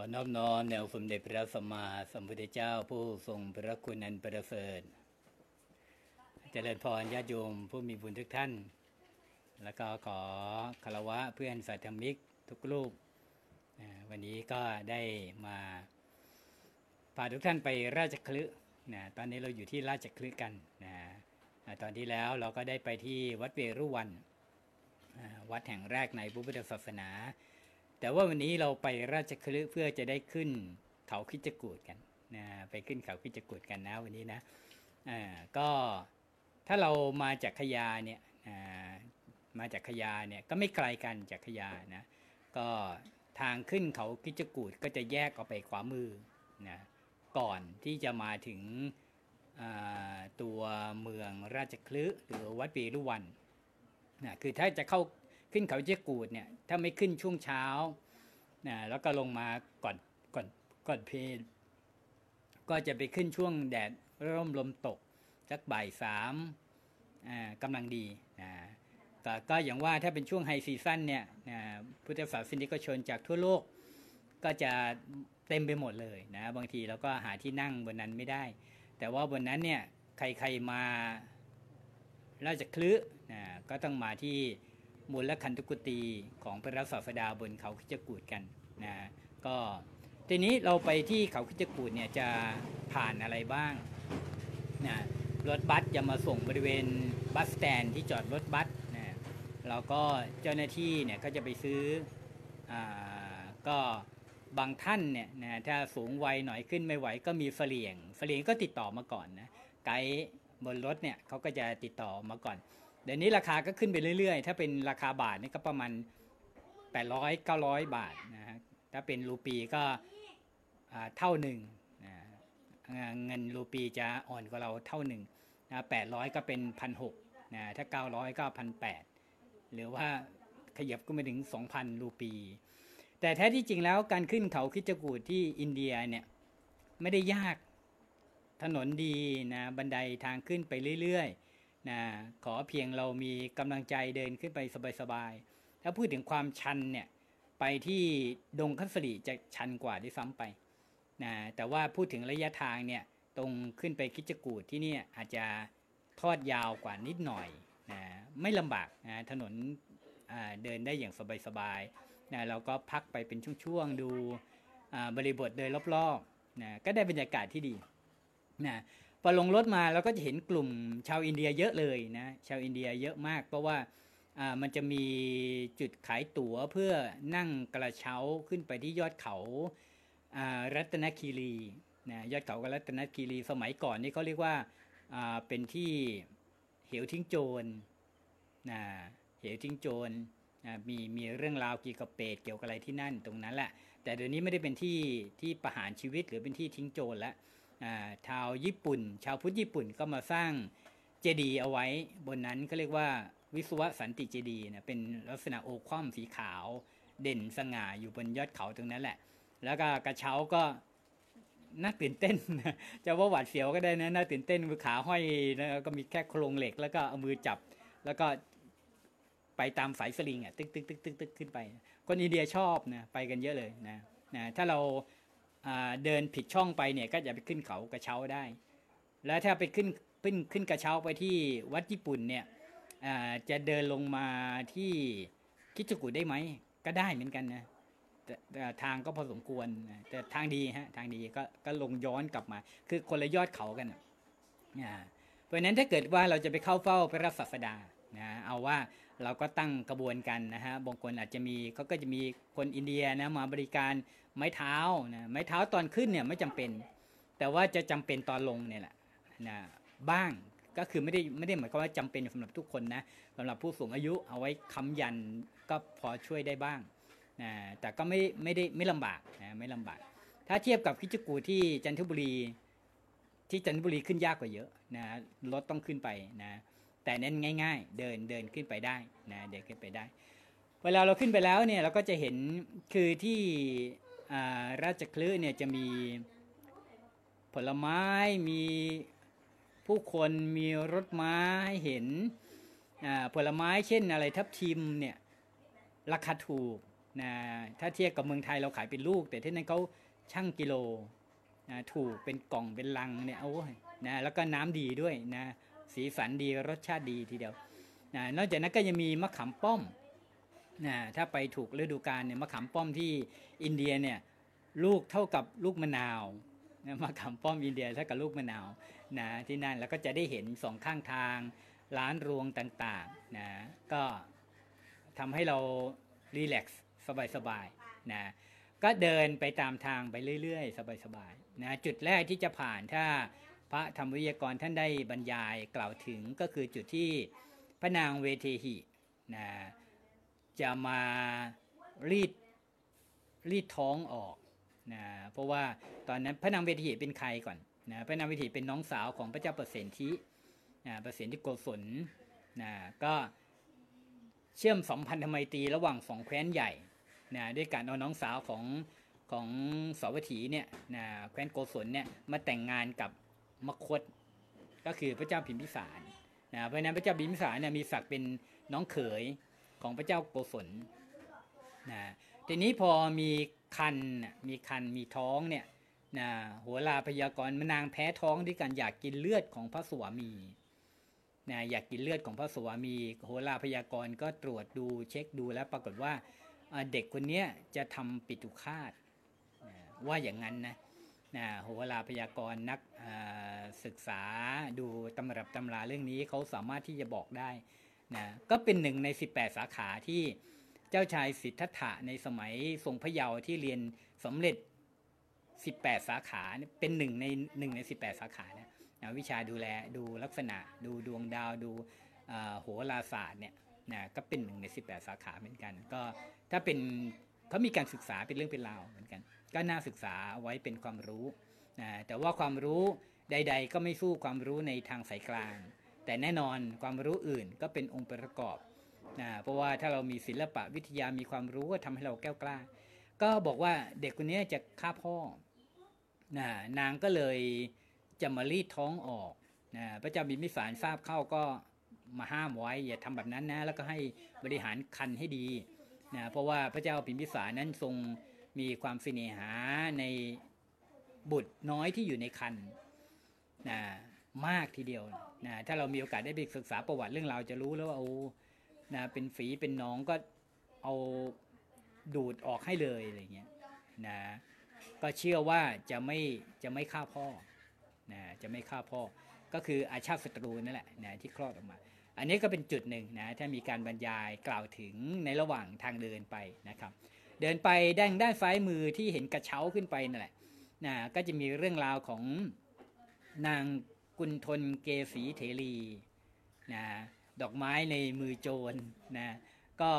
อนอบน้อมแนวสมเด็จพระสัมมาสัมพุทธเจ้าผู้ทรงพระคุณอันประเสริฐเจริญพรญาติโยมผู้มีบุญทุกท่าน แล้วก็ขอคารวะเพื่อนสัตธรรมิกทุกรูป วันนี้ก็ได้มาพาทุกท่านไปราชคลึนะตอนนี้เราอยู่ที่ราชคลึกันนะตอนที่แล้วเราก็ได้ไปที่วัดเวรุวัน วัดแห่งแรกในพุทธศาสนา แต่ว่าวันนี้เราไปราชคลึเพื่อจะได้ขึ้นเขาคิจกูดกันนะไปขึ้นเขาคิจกูดกันนะวันนี้นะอ่าก็ถ้าเรามาจากขยาเนี่ยอ่ามาจากขยาเนี่ยก็ไม่ไกลกันจากขยานะก็ทางขึ้นเขาคิจกูดก็จะแยกออกไปขวามือนะก่อนที่จะมาถึงตัวเมืองราชคลึหรือวัดปีรุวันนะคือถ้าจะเข้า ขึ้นเขาเจียกูดเนี่ยถ้าไม่ขึ้นช่วงเช้านะแล้วก็ลงมาก่อนก่อนก่อนเพลก็จะไปขึ้นช่วงแดดร่มลมตกสักบ่ายสามกำลังดีนะแต่ก็อย่างว่าถ้าเป็นช่วงไฮซีซั่นเนี่ยพุทธศาสนิกชนจากทั่วโลก ก็จะเต็มไปหมดเลยนะบางทีเราก็หาที่นั่งบนนั้นไม่ได้ แต่ว่าบนนั้นเนี่ยใครๆมาราชคลึนะก็ต้องมาที่ มูลคันตุกุตีของพระศาสดาบนเขาคิจกูดกันนะก็ทีนี้เราไปที่เขาคิจกูดเนี่ยจะผ่านอะไรบ้างนะรถบัสจะมาส่งบริเวณบัสสแตนที่จอดรถบัสนะเราก็เจ้าหน้าที่เนี่ยก็จะไปซื้ออก็บางท่านเนี่ยนะถ้าสูงวัยหน่อยขึ้นไม่ไหวก็มีเสลียงเสลียงก็ติดต่อมาก่อนนะไกด์บนรถเนี่ยเขาก็จะติดต่อมาก่อน ดี๋ยวนี้ราคาก็ขึ้นไปเรื่อยๆ ถ้าเป็นราคาบาทนี่ก็ประมาณ 800 900 บาทนะฮะถ้าเป็นรูปีก็เท่าหนึ่งนะเงินรูปีจะอ่อนกว่าเราเท่าหนึ่งนะ800 ก็เป็นพันหกนะถ้า 900 ก็พันแหรือว่าขยับก็ไปถึง 2,000 รูปี แต่แท้ที่จริงแล้วการขึ้นเขาคิจกูดที่อินเดียเนี่ยไม่ได้ยากถนนดีนะบันไดทางขึ้นไปเรื่อยๆ นะขอเพียงเรามีกำลังใจเดินขึ้นไปสบายๆถ้าพูดถึงความชันเนี่ยไปที่ดงคัสรีจะชันกว่าด้วยซ้ำไปนะแต่ว่าพูดถึงระยะทางเนี่ยตรงขึ้นไปคิจกูดที่นี่อาจจะทอดยาวกว่านิดหน่อยนะไม่ลำบากนะถนนเดินได้อย่างสบายๆนะเราก็พักไปเป็นช่วงๆดูบริบทโดยรอบๆนะก็ได้บรรยากาศที่ดีนะ พอลงรถมาเราก็จะเห็นกลุ่มชาวอินเดียเยอะเลยนะชาวอินเดียเยอะมาก เพราะว่ามันจะมีจุดขายตั๋วเพื่อนั่งกระเช้าขึ้นไปที่ยอดเขารัตนคีรีนะยอดเขากรัตนคีรีสมัยก่อนนี่เขาเรียกว่าเป็นที่เหวทิ้งโจรนะเหวทิ้งโจรนะมีมีเรื่องราวเกี่ยวกับเปรตเกี่ยวกับอะไรที่นั่นตรงนั้นแหละแต่เดี๋ยวนี้ไม่ได้เป็นที่ที่ประหารชีวิตหรือเป็นที่ทิ้งโจรแล้ว ชาวญี่ปุ่น ชาวพุทธญี่ปุ่นก็มาสร้างเจดีย์เอาไว้บนนั้นก็เรียกว่าวิศวสันติเจดีย์นะเป็นลักษณะโอคว่ำสีขาวเด่นสง่าอยู่บนยอดเขาตรงนั้นแหละ แล้วก็กระเช้าก็น่าตื่นเต้นจะว่าหวาดเสียวก็ได้นะน่าตื่นเต้นมือขาห้อยแล้วก็มีแค่โครงเหล็ก แล้วก็เอามือจับ แล้วก็ไปตามสายสลิงอะตึกตึกตึกตึกตึกขึ้นไป คนอินเดียชอบนะไปกันเยอะเลยนะนะถ้าเรา เดินผิดช่องไปเนี่ยก็จะไปขึ้นเขากระเช้าได้ แล้วถ้าไปขึ้นขึ้นขึ้นกระเช้าไปที่วัดญี่ปุ่นเนี่ยจะเดินลงมาที่คิจูกุได้ไหมก็ได้เหมือนกันนะแต่ทางก็พอสมควรแต่ทางดีฮะทางดีก็ก็ลงย้อนกลับมา คือคนละยอดเขากันเพราะฉะนั้นถ้าเกิดว่าเราจะไปเข้าเฝ้าพระศาสดานะเอาว่า เราก็ตั้งกระบวนกันนะฮะบางคนอาจจะมีเขาก็จะมีคนอินเดียนะมาบริการไม้เท้านะไม้เท้าตอนขึ้นเนี่ยไม่จำเป็น แต่ว่าจะจำเป็นตอนลงเนี่ยแหละนะบ้างก็คือไม่ได้ไม่ได้หมายความว่าจำเป็นสำหรับทุกคนนะสำหรับผู้สูงอายุเอาไว้ค้ำยันก็พอช่วยได้บ้างนะแต่ก็ไม่ไม่ได้ไม่ลำบากนะไม่ลำบาก ถ้าเทียบกับคิจกูที่จันทบุรีที่จันทบุรีขึ้นยากกว่าเยอะนะรถต้องขึ้นไปนะ แต่เน้นง่าย ๆ เดินเดินขึ้นไปได้นะเดินขึ้นไปได้ เวลาเราขึ้นไปแล้วเนี่ยเราก็จะเห็นคือที่ราชคลื่เนี่ยจะมีผลไม้มีผู้คนมีรถม้าให้เห็นผลไม้เช่นอะไรทับทิมเนี่ยราคาถูกนะถ้าเทียบกับเมืองไทยเราขายเป็นลูก แต่ที่นั่นเขาชั่งกิโลนะถูกเป็นกล่องเป็นลังเนี่ยโอ้ยนะแล้วก็น้ำดีด้วยนะ สีสันดีรสชาติดีทีเดียวนะนอกจากนั้นก็ยังมีมะขามป้อมนะถ้าไปถูกฤดูกาลเนี่ยมะขามป้อมที่อินเดียเนี่ยลูกเท่ากับลูกมะนาวนะมะขามป้อมอินเดียเท่ากับลูกมะนาวนะที่นั่นแล้วก็จะได้เห็นสองข้างทางร้านรวงต่างๆนะก็ทำให้เรารีแลกซ์สบายๆนะก็เดินไปตามทางไปเรื่อย ๆ สบายๆนะจุดแรกที่จะผ่านถ้า พระธรรมวิทยากรท่านได้บรรยายกล่าวถึงก็คือจุดที่พระนางเวเทหินะจะมารีดรีดท้องออกนะเพราะว่าตอนนั้นพระนางเวเทหิเป็นใครก่อนนะพระนางเวทหิเป็นน้องสาวของพระเจ้าประเสนทินะประสิทธิโกศลนะก็เชื่อมสัมพันธไมตรีระหว่างสองแคว้นใหญ่นะด้วยการเอาน้องสาวของของสวัสถีเนี่ยนะแคว้นโกศลเนี่ยมาแต่งงานกับ มคต ก็คือพระเจ้าพิมพิสารนะเพราะนั้นพระเจ้าพิมพิสารเนี่ยมีศักดิ์เป็นน้องเขยของพระเจ้าโกศลนะทีนี้พอมีคันมีคันมีท้องเนี่ยนะหัวลาพยากรณ์มานางแพ้ท้องด้วยการอยากกินเลือดของพระสวามีนะอยากกินเลือดของพระสวามีโหราพยากรก็ตรวจดูเช็คดูแล้วปรากฏว่าเด็กคนนี้จะทำปิตุคาตนะว่าอย่างนั้นนะ นะโหราพยากรณ์นักศึกษาดูตำรับตำราเรื่องนี้เขาสามารถที่จะบอกได้นะก็เป็นหนึ่งใน 18 สาขาที่เจ้าชายสิทธัตถะในสมัยทรงพระเยาว์ที่เรียนสำเร็จ 18 สาขาเป็นหนึ่งในหนึ่งใน 18 สาขานะนะวิชาดูแลดูลักษณะดูดวงดาวดูอ่าโหราศาสตร์เนี่ยนะก็เป็นหนึ่งใน 18 สาขาเหมือนกัน ก็ถ้าเป็นเขามีการศึกษาเป็นเรื่องเป็นราวเหมือนกัน ก็น่าศึกษาไว้เป็นความรู้นะแต่ว่าความรู้ใด ๆ ก็ไม่สู้ความรู้ในทางสายกลาง แต่แน่นอนความรู้อื่นก็เป็นองค์ประกอบนะเพราะว่าถ้าเรามีศิลปะวิทยามีความรู้ก็ทำให้เราแก้วกล้า ก็บอกว่าเด็กคนนี้จะฆ่าพ่อนะนางก็เลยจะมารีดท้องออกนะพระเจ้าบิมพิสารทราบเข้าก็มาห้ามไว้อย่าทำแบบนั้นนะแล้วก็ให้บริหารคันให้ดีนะเพราะว่าพระเจ้าบิมพิสารนั้นทรง มีความเสน่หาในบุตรน้อยที่อยู่ในคันนะมากทีเดียวนะถ้าเรามีโอกาสได้ไปศึกษาประวัติเรื่องราวจะรู้แล้วว่าโอ้นะเป็นฝีเป็นน้องก็เอาดูดออกให้เลยอะไรเงี้ยนะก็เชื่อว่าจะไม่จะไม่ฆ่าพ่อนะจะไม่ฆ่าพ่อ ก็คืออาชาติศัตรูนั่นแหละนะที่คลอดออกมา อันนี้ก็เป็นจุดหนึ่งนะถ้ามีการบรรยายกล่าวถึงในระหว่างทางเดินไปนะครับ เดินไปด้านด้านซ้ายมือที่เห็นกระเช้าขึ้นไปนั่นแหละนะก็จะมีเรื่องราวของนางกุณฑลเกษีเถรีนะดอกไม้ในมือโจรนะก็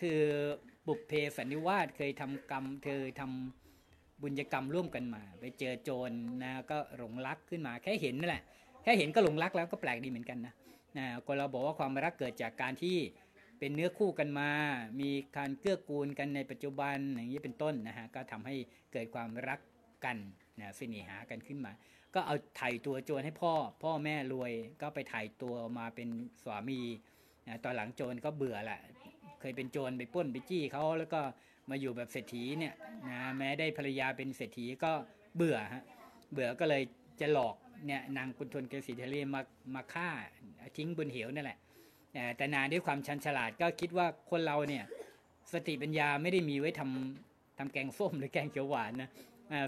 คือบุพเพสันนิวาสเคยทำกรรมเคยทำบุญกรรมร่วมกันมา ไปเจอโจรนะก็หลงรักขึ้นมาแค่เห็นนั่นแหละแค่เห็นก็หลงรักแล้วก็แปลกดีเหมือนกันนะนะคนเราบอกว่าความรักเกิดจากการที่ เป็นเนื้อคู่กันมา มีการเกื้อกูลกันในปัจจุบันอย่างนี้เป็นต้นนะฮะก็ทำให้เกิดความรักกันนะเสน่หากันขึ้นมา ก็เอาถ่ายตัวโจรให้พ่อ พ่อแม่รวยก็ไปถ่ายตัวมาเป็นสามีนะตอนหลังโจรก็เบื่อแหละเคยเป็นโจรไปป้นไปจี้เขาแล้วก็มาอยู่แบบเศรษฐีเนี่ยนะแม้ได้ภรรยาเป็นเศรษฐีก็เบื่อฮะเบื่อก็เลยจะหลอกเนี่ยนางกุณฑลเกษีเทเรมามาฆ่าทิ้งบนเหวนั่นแหละ แต่นางด้วยความชันฉลาดก็คิดว่าคนเราเนี่ย สติปัญญาไม่ได้มีไว้ทำทำแกงส้มหรือแกงเขียวหวานนะ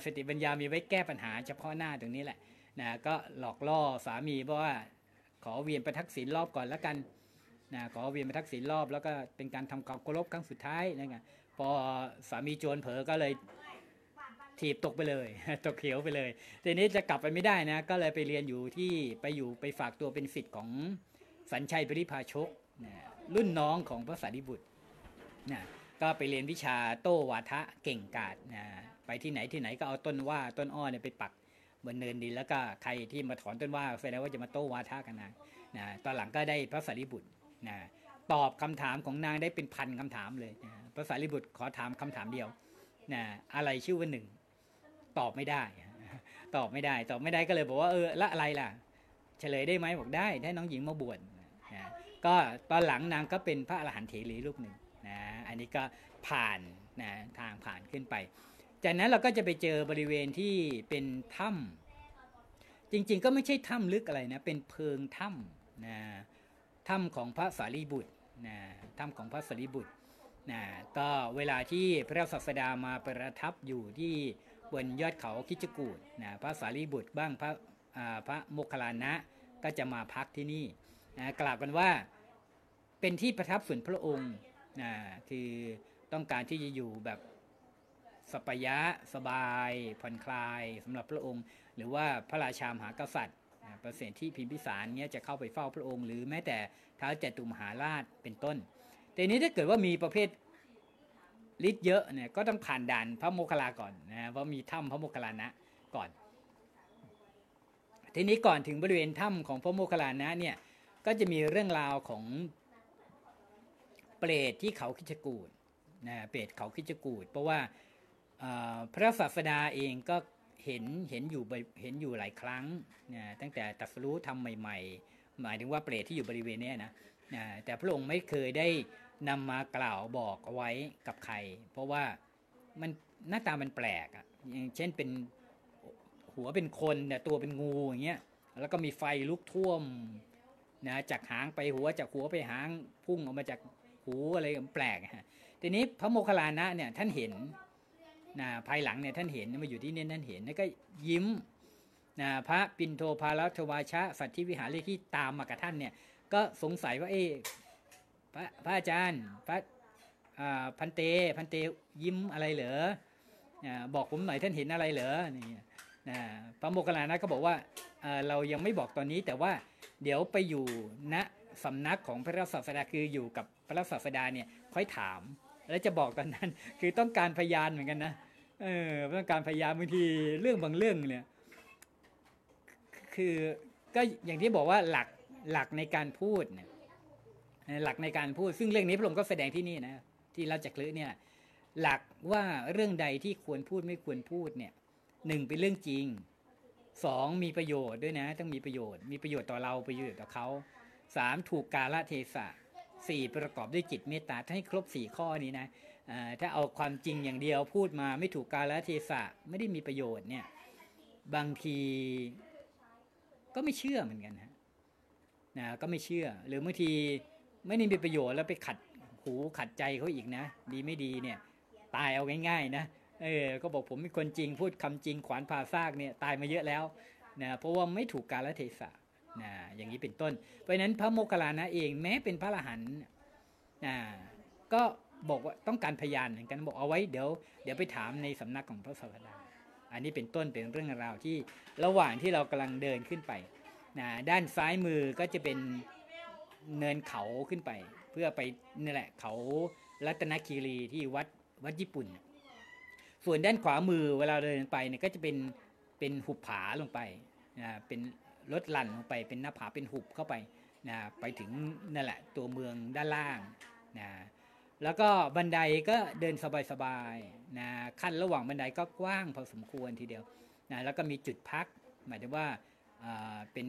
สติปัญญามีไว้แก้ปัญหาเฉพาะหน้าตรงนี้แหละนะก็หลอกล่อสามีเพราะว่าขอเวียนประทักษิณรอบก่อนแล้วกันนะขอเวียนมาทักษิณรอบแล้วก็เป็นการทำความเคารพครั้งสุดท้ายนะไงพอสามีโจรเผลอก็เลยถีบตกไปเลยตกเขียวไปเลยทีนี้จะกลับไปไม่ได้นะ ก็เลยไปเรียนอยู่ที่ไปอยู่ไปฝากตัวเป็นศิษย์ของ สัญชัยปริพาชกนะรุ่นน้องของพระสารีบุตรนะก็ไปเรียนวิชาโต้วาทะเก่งกาจนะไปที่ไหนที่ไหนก็เอาต้นว่าต้นอ้อเนี่ยไปปักบนเนินดินแล้วก็ใครที่มาถอนต้นว่าแสดงว่าจะมาโต้วาทะกันนะนะตอนหลังก็ได้พระสารีบุตรนะตอบคำถามของนางได้เป็นพันคำถามเลยนะภาษาลิบุตรขอถามคำถามเดียวนะอะไรชื่อว่าหนึ่งตอบไม่ได้ ตอบไม่ได้ ตอบไม่ได้ก็เลยบอกว่าเออละอะไรล่ะ เฉลยได้ไหมบอกได้ได้น้องหญิงมาบวช ก็ตอนหลังนางก็เป็นพระอรหันต์เถรีรูปหนึ่งนะอันนี้ก็ผ่านนะทางผ่านขึ้นไป จากนั้นเราก็จะไปเจอบริเวณที่เป็นถ้ำจริงๆ ก็ไม่ใช่ถ้ำลึกอะไรนะเป็นเพิงถ้ำนะถ้ำของพระสารีบุตรนะถ้ำของพระสารีบุตรนะก็เวลาที่พระศาสดามาประทับอยู่ที่บนยอดเขาคิจกูดนะพระสารีบุตรบ้างพระพระโมคคัลลานะก็จะมาพักที่นี่ นะกล่าวกันว่าเป็นที่ประทับส่วนพระองค์นะคือต้องการที่จะอยู่แบบสปายะสบายผ่อนคลายสำหรับพระองค์ หรือว่าพระราชามหากษัตริย์นะเปร์เซ็นที่พิมพิสารเนี้ยจะเข้าไปเฝ้าพระองค์ หรือแม้แต่เท้าวจตุมหาราชเป็นต้น แต่นี้ถ้าเกิดว่ามีประเภทฤทธิ์เยอะเนี่ยก็ต้องผ่านด่านพระโมคคัลลาก่อนนะเพราะมีถ้ำพระโมคคัลลานะก่อน ทีนี้ก่อนถึงบริเวณถ้ำของพระโมคคัลลานะเนี่ย ก็จะมีเรื่องราวของเปรตที่เขาคิชกูดนะเปรตเขาคิชกูดเพราะว่าพระศาสดาเองก็เห็นเห็นอยู่เห็นอยู่หลายครั้งนะตั้งแต่ตัสรู้ทำใหม่ ๆ หมายถึงว่าเปรตที่อยู่บริเวณนี้นะนะแต่พระองค์ไม่เคยได้นำมากล่าวบอกเอาไว้กับใคร เพราะว่ามันหน้าตามันแปลกอะอย่างเช่นเป็นหัวเป็นคนแต่ตัวเป็นงูอย่างเงี้ยแล้วก็มีไฟลุกท่วม นะจากหางไปหัวจากหัวไปหางพุ่งออกมาจากหูอะไรแปลกฮะทีนี้พระโมคคัลลานะเนี่ยท่านเห็นนะภายหลังเนี่ยท่านเห็นมาอยู่ที่นี่ท่านเห็นแล้วก็ยิ้มนะพระปินโทภารัตวาชะสัตธิวิหารเลขที่ตามมากับท่านเนี่ยก็สงสัยว่าเอ๊ะพระพระอาจารย์พระพันเตพันเตยิ้มอะไรเหรอบอกผมหน่อยท่านเห็นอะไรเหรอนี่ นะพระโมคคัลลานะก็บอกว่าเเรายังไม่บอกตอนนี้แต่ว่าเดี๋ยวไปอยู่ณสำนักของพระศาสดาคืออยู่กับพระศาสดาเนี่ยค่อยถาม แล้วจะบอกตอนนั้น คือต้องการพยานเหมือนกันนะเออต้องการพยานบางทีเรื่องบางเรื่องเนี่ยคือก็อย่างที่บอกว่าหลักหลักในการพูดเนี่ยหลักในการพูด ซึ่งเรื่องนี้พระองค์ก็แสดงที่นี่นะที่เราจะคลือเนี่ยหลักว่าเรื่องใดที่ควรพูดไม่ควรพูดเนี่ย หนึ่งเป็นเรื่องจริงสองมีประโยชน์ด้วยนะ ต้องมีประโยชน์ มีประโยชน์ต่อเราประโยชน์ต่อเขาสามถูกกาลเทศะสี่ประกอบด้วยจิตเมตตาถ้าให้ครบสี่ข้อนี้นะถ้าเอาความจริงอย่างเดียวพูดมาไม่ถูกกาลเทศะไม่ได้มีประโยชน์เนี่ยบางทีก็ไม่เชื่อเหมือนกันนะนะก็ไม่เชื่อ หรือบางทีไม่ได้มีประโยชน์แล้วไปขัดหูขัดใจเขาอีกนะ ดีไม่ดีเนี่ย ตายเอาง่ายๆนะ เออก็บอกผมเป็นคนจริงพูดคำจริงขวานผ่าซากเนี่ยตายมาเยอะแล้วนะเพราะว่าไม่ถูกกาลเทศะนะอย่างนี้เป็นต้น เพราะนั้นพระโมคคัลลานะเองแม้เป็นพระอรหันต์นะก็บอกว่าต้องการพยานเหมือนกันบอกเอาไว้เดี๋ยวเดี๋ยวไปถามในสำนักของพระศาสดา อันนี้เป็นต้นเป็นเรื่องราวที่ระหว่างที่เรากำลังเดินขึ้นไปนะด้านซ้ายมือก็จะเป็นเนินเขาขึ้นไป เพื่อไปนี่แหละเขารัตนคีรีที่วัดวัดญี่ปุ่น ส่วนด้านขวามือเวลาเดินไปเนี่ยก็จะเป็นเป็นหุบผาลงไปนะเป็นลดหลั่นลงไปเป็นหน้าผาเป็นหุบเข้าไปนะไปถึงนั่นแหละตัวเมืองด้านล่างนะแล้วก็บันไดก็เดินสบายๆนะขั้นระหว่างบันไดก็กว้างพอสมควรทีเดียวนะแล้วก็มีจุดพัก หมายถึงว่าอ่าเป็น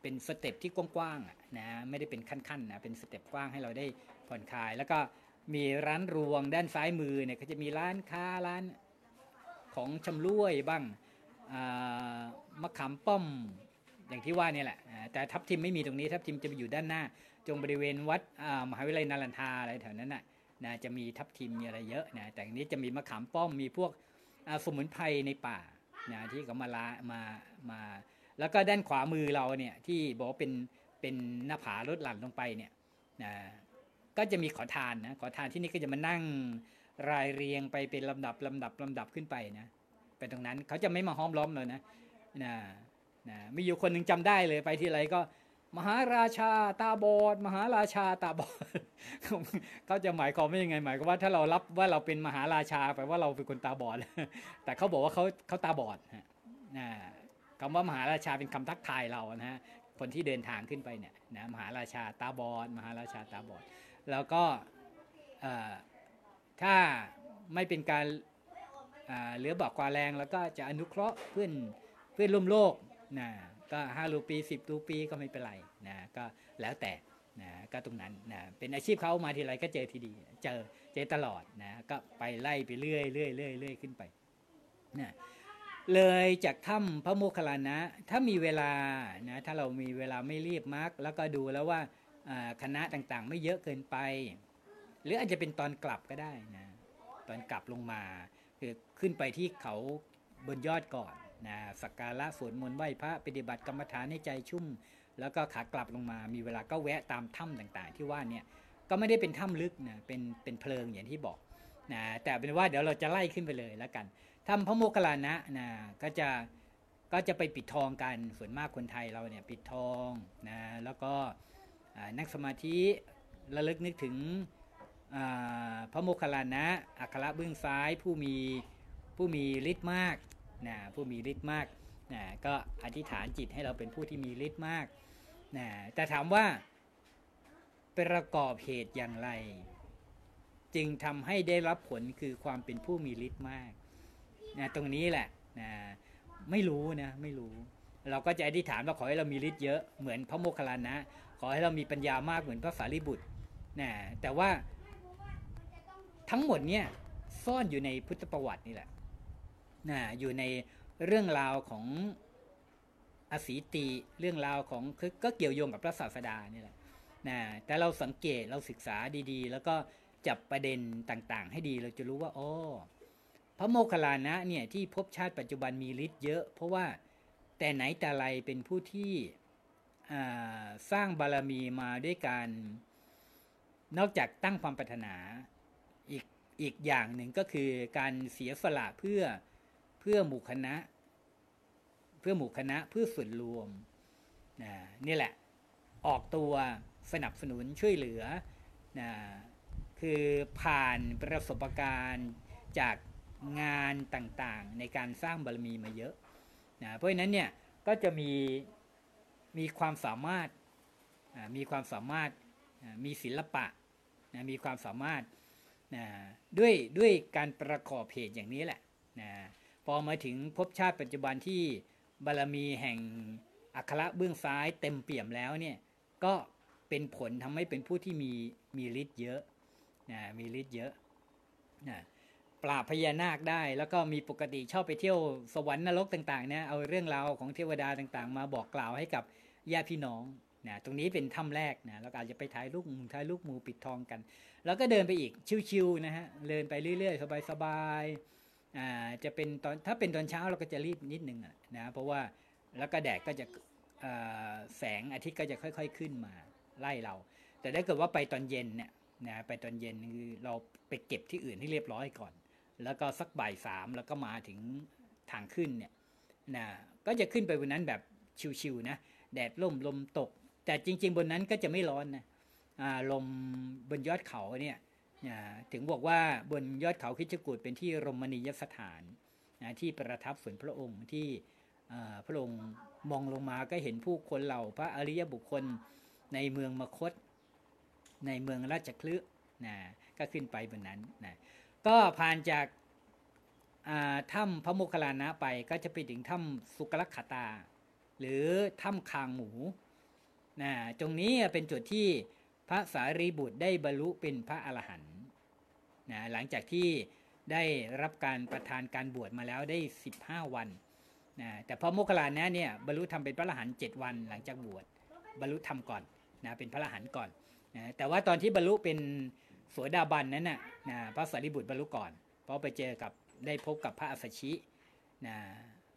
เป็น step ที่กว้างๆนะไม่ได้เป็นขั้นๆนะเป็น step กว้างให้เราได้ผ่อนคลาย แล้วก็ มีร้านรวงด้านซ้ายมือเนี่ยก็จะมีร้านค้าร้านของชำร่วยบ้างมะขามป้อมอย่างที่ว่านี่แหละ แต่ทับทิมไม่มีตรงนี้ทับทิมจะไปอยู่ด้านหน้า จงบริเวณวัดมหาวิทยาลัยนารันทาอะไรแถวนั้นน่ะนะจะมีทับทิมมีอะไรเยอะนะแต่อันนี้จะมีมะขามป้อมมีพวกสมุนไพรในป่านะที่เขามาละมามา แล้วก็ด้านขวามือเราเนี่ยที่บอกเป็นเป็นหน้าผาลดหลั่นลงไปเนี่ยนะ ก็จะมีขอทานนะขอทานที่นี่ก็จะมานั่งรายเรียงไปเป็นลำดับลำดับลำดับขึ้นไปนะไปตรงนั้นเขาจะไม่มาห้อมล้อมเลยนะนะนะมีอยู่คนหนึ่งจำได้เลยไปที่ไรก็ มหาราชาตาบอด มหาราชาตาบอดเขาจะหมายความว่ายังไงหมายความว่าถ้าเรารับว่าเราเป็นมหาราชาแปลว่าเราเป็นคนตาบอด แต่เขาบอกว่าเขาเขาตาบอดนะคำว่ามหาราชาเป็นคำทักทายเรานะฮะคนที่เดินทางขึ้นไปเนี่ยนะมหาราชาตาบอด มหาราชาตาบอด แล้วก็ถ้าไม่เป็นการเหลือบอกกว่าแรงแล้วก็จะอนุเคราะห์เพื่อนเพื่อนร่วมโลกนะก็ห้ารูปีสิบรูปีก็ไม่เป็นไรนะก็แล้วแต่นะก็ตรงนั้นนะเป็นอาชีพเขามาทีไรก็เจอทีดีเจอเจอตลอดนะก็ไปไล่ไปเรื่อยเรื่อยเรื่อยเรื่อยขึ้นไปนะเลยจากถ้ำพระโมคคัลลานะ ถ้ามีเวลานะถ้าเรามีเวลาไม่รีบมากแล้วก็ดูแล้วว่า คณะต่างๆ ไม่เยอะเกินไป หรืออาจจะเป็นตอนกลับก็ได้นะตอนกลับลงมาคือขึ้นไปที่เขาบนยอดก่อนนะสักการะสวดมนต์ไหว้พระปฏิบัติกรรมฐานให้ใจชุ่ม แล้วก็ขากลับลงมามีเวลาก็แวะตามถ้ำต่างๆ ที่ว่าเนี่ยก็ไม่ได้เป็นถ้ำลึกนะเป็นเป็นเพลิงอย่างที่บอกนะแต่เป็นว่าเดี๋ยวเราจะไล่ขึ้นไปเลยแล้วกันถ้ำพระโมคคัลลานะนะก็จะก็จะไปปิดทองกันส่วนมากคนไทยเราเนี่ยปิดทองนะแล้วก็ นั่งสมาธิระลึกนึกถึงพระโมคคัลลานะ อัคระเบื้องซ้ายผู้มีผู้มีฤทธิ์มากนะผู้มีฤทธิ์มากนะก็อธิษฐานจิตให้เราเป็นผู้ที่มีฤทธิ์มากนะแต่ถามว่าประกอบเหตุอย่างไร จึงทำให้ได้รับผลคือความเป็นผู้มีฤทธิ์มากนะตรงนี้แหละนะไม่รู้นะไม่รู้ เราก็จะอธิษฐานว่าขอให้เรามีฤทธิ์เยอะเหมือนพระโมคคัลลานะ ขอให้เรามีปัญญามากเหมือนพระสารีบุตรนะแต่ว่าทั้งหมดเนี่ยซ่อนอยู่ในพุทธประวัตินี่แหละนะอยู่ในเรื่องราวของอสีติเรื่องราวของคือก็เกี่ยวโยงกับพระศาสดานี่แหละนะแต่เราสังเกตเราศึกษาดีๆ แล้วก็จับประเด็นต่างๆ ให้ดีเราจะรู้ว่าอ๋อพระโมคคัลลานะเนี่ยที่พบชาติปัจจุบันมีฤทธิ์เยอะ เพราะว่าแต่ไหนแต่ไรเป็นผู้ที่ สร้างบารมีมาด้วยการนอกจากตั้งความปรารถนาอีกอีกอย่างหนึ่งก็คือการเสียสละเพื่อเพื่อหมู่คณะ เพื่อหมู่คณะเพื่อส่วนรวมนะนี่แหละ ออกตัวสนับสนุนช่วยเหลือนะคือผ่านประสบการณ์จากงานต่างๆ ในการสร้างบารมีมาเยอะนะเพราะฉะนั้นเนี่ยก็จะมี มีความสามารถมีความสามารถมีศิลปะมีความสามารถด้วยด้วยการประกอบเหตุอย่างนี้แหละนะพอมาถึงภพชาติปัจจุบันที่บารมีแห่งอัคระเบื้องซ้ายเต็มเปี่ยมแล้วเนี่ยก็เป็นผลทำให้เป็นผู้ที่มีมีฤทธิ์เยอะนะมีฤทธิ์เยอะนะปราบพญานาคได้ แล้วก็มีปกติชอบไปเที่ยวสวรรค์นรกต่างๆเนี่ยเอาเรื่องราวของเทวดาต่างๆ มาบอกกล่าวให้กับ ญาติพี่น้องนะตรงนี้เป็นถ้ำแรกนะแล้วก็อาจจะไปถ่ายรูปหมูถ่ายรูปหมูปิดทองกัน แล้วก็เดินไปอีกชิวๆนะฮะเดินไปเรื่อย ๆ สบายๆอ่าจะเป็นตอนถ้าเป็นตอนเช้าเราก็จะรีบนิดนึงอะนะเพราะว่าแล้วก็แดดก็จะอ่าแสงอาทิตย์ก็จะค่อย ๆขึ้นมาไล่เรา แต่ถ้าเกิดว่าไปตอนเย็นเนี่ยนะไปตอนเย็นคือเราไปเก็บที่อื่นให้เรียบร้อยก่อน แล้วก็สักบ่ายสามแล้วก็มาถึงทางขึ้นเนี่ยนะก็จะขึ้นไปบนนั้นแบบชิวๆนะ แดดล่มลมตก แต่จริง ๆ บนนั้นก็จะไม่ร้อนนะลมบนยอดเขาเนี่ยถึงบอกว่าบนยอดเขาคิดจกูดเป็นที่รมณียสถานนะที่ประทับส่วนพระองค์ที่พระองค์มองลงมาก็เห็นผู้คนเหล่าพระอริยบุคคลในเมืองมคต ในเมืองราชคลึนะก็ขึ้นไปบนนั้นนะก็ผ่านจากถ้ำพระโมคคัลลานะไปก็จะไปถึงถ้ำสุกลขตา หรือถ้ำคางหมูนะตรงนี้เป็นจุดที่พระสารีบุตรได้บรรลุเป็นพระอรหันต์นะหลังจากที่ได้รับการประทานการบวชมาแล้วได้ 15 วันนะแต่พระโมคคัลลานะเนี่ยบรรลุธรรมเป็นพระอรหันต์7วัน หลังจากบวชบรรลุธรรมก่อนนะเป็นพระอรหันต์ก่อนนะแต่ว่าตอนที่บรรลุเป็นโสดาบันนั้นน่ะนะพระสารีบุตรบรรลุก่อน เพราะไปเจอกับได้พบกับพระอัสสชินะ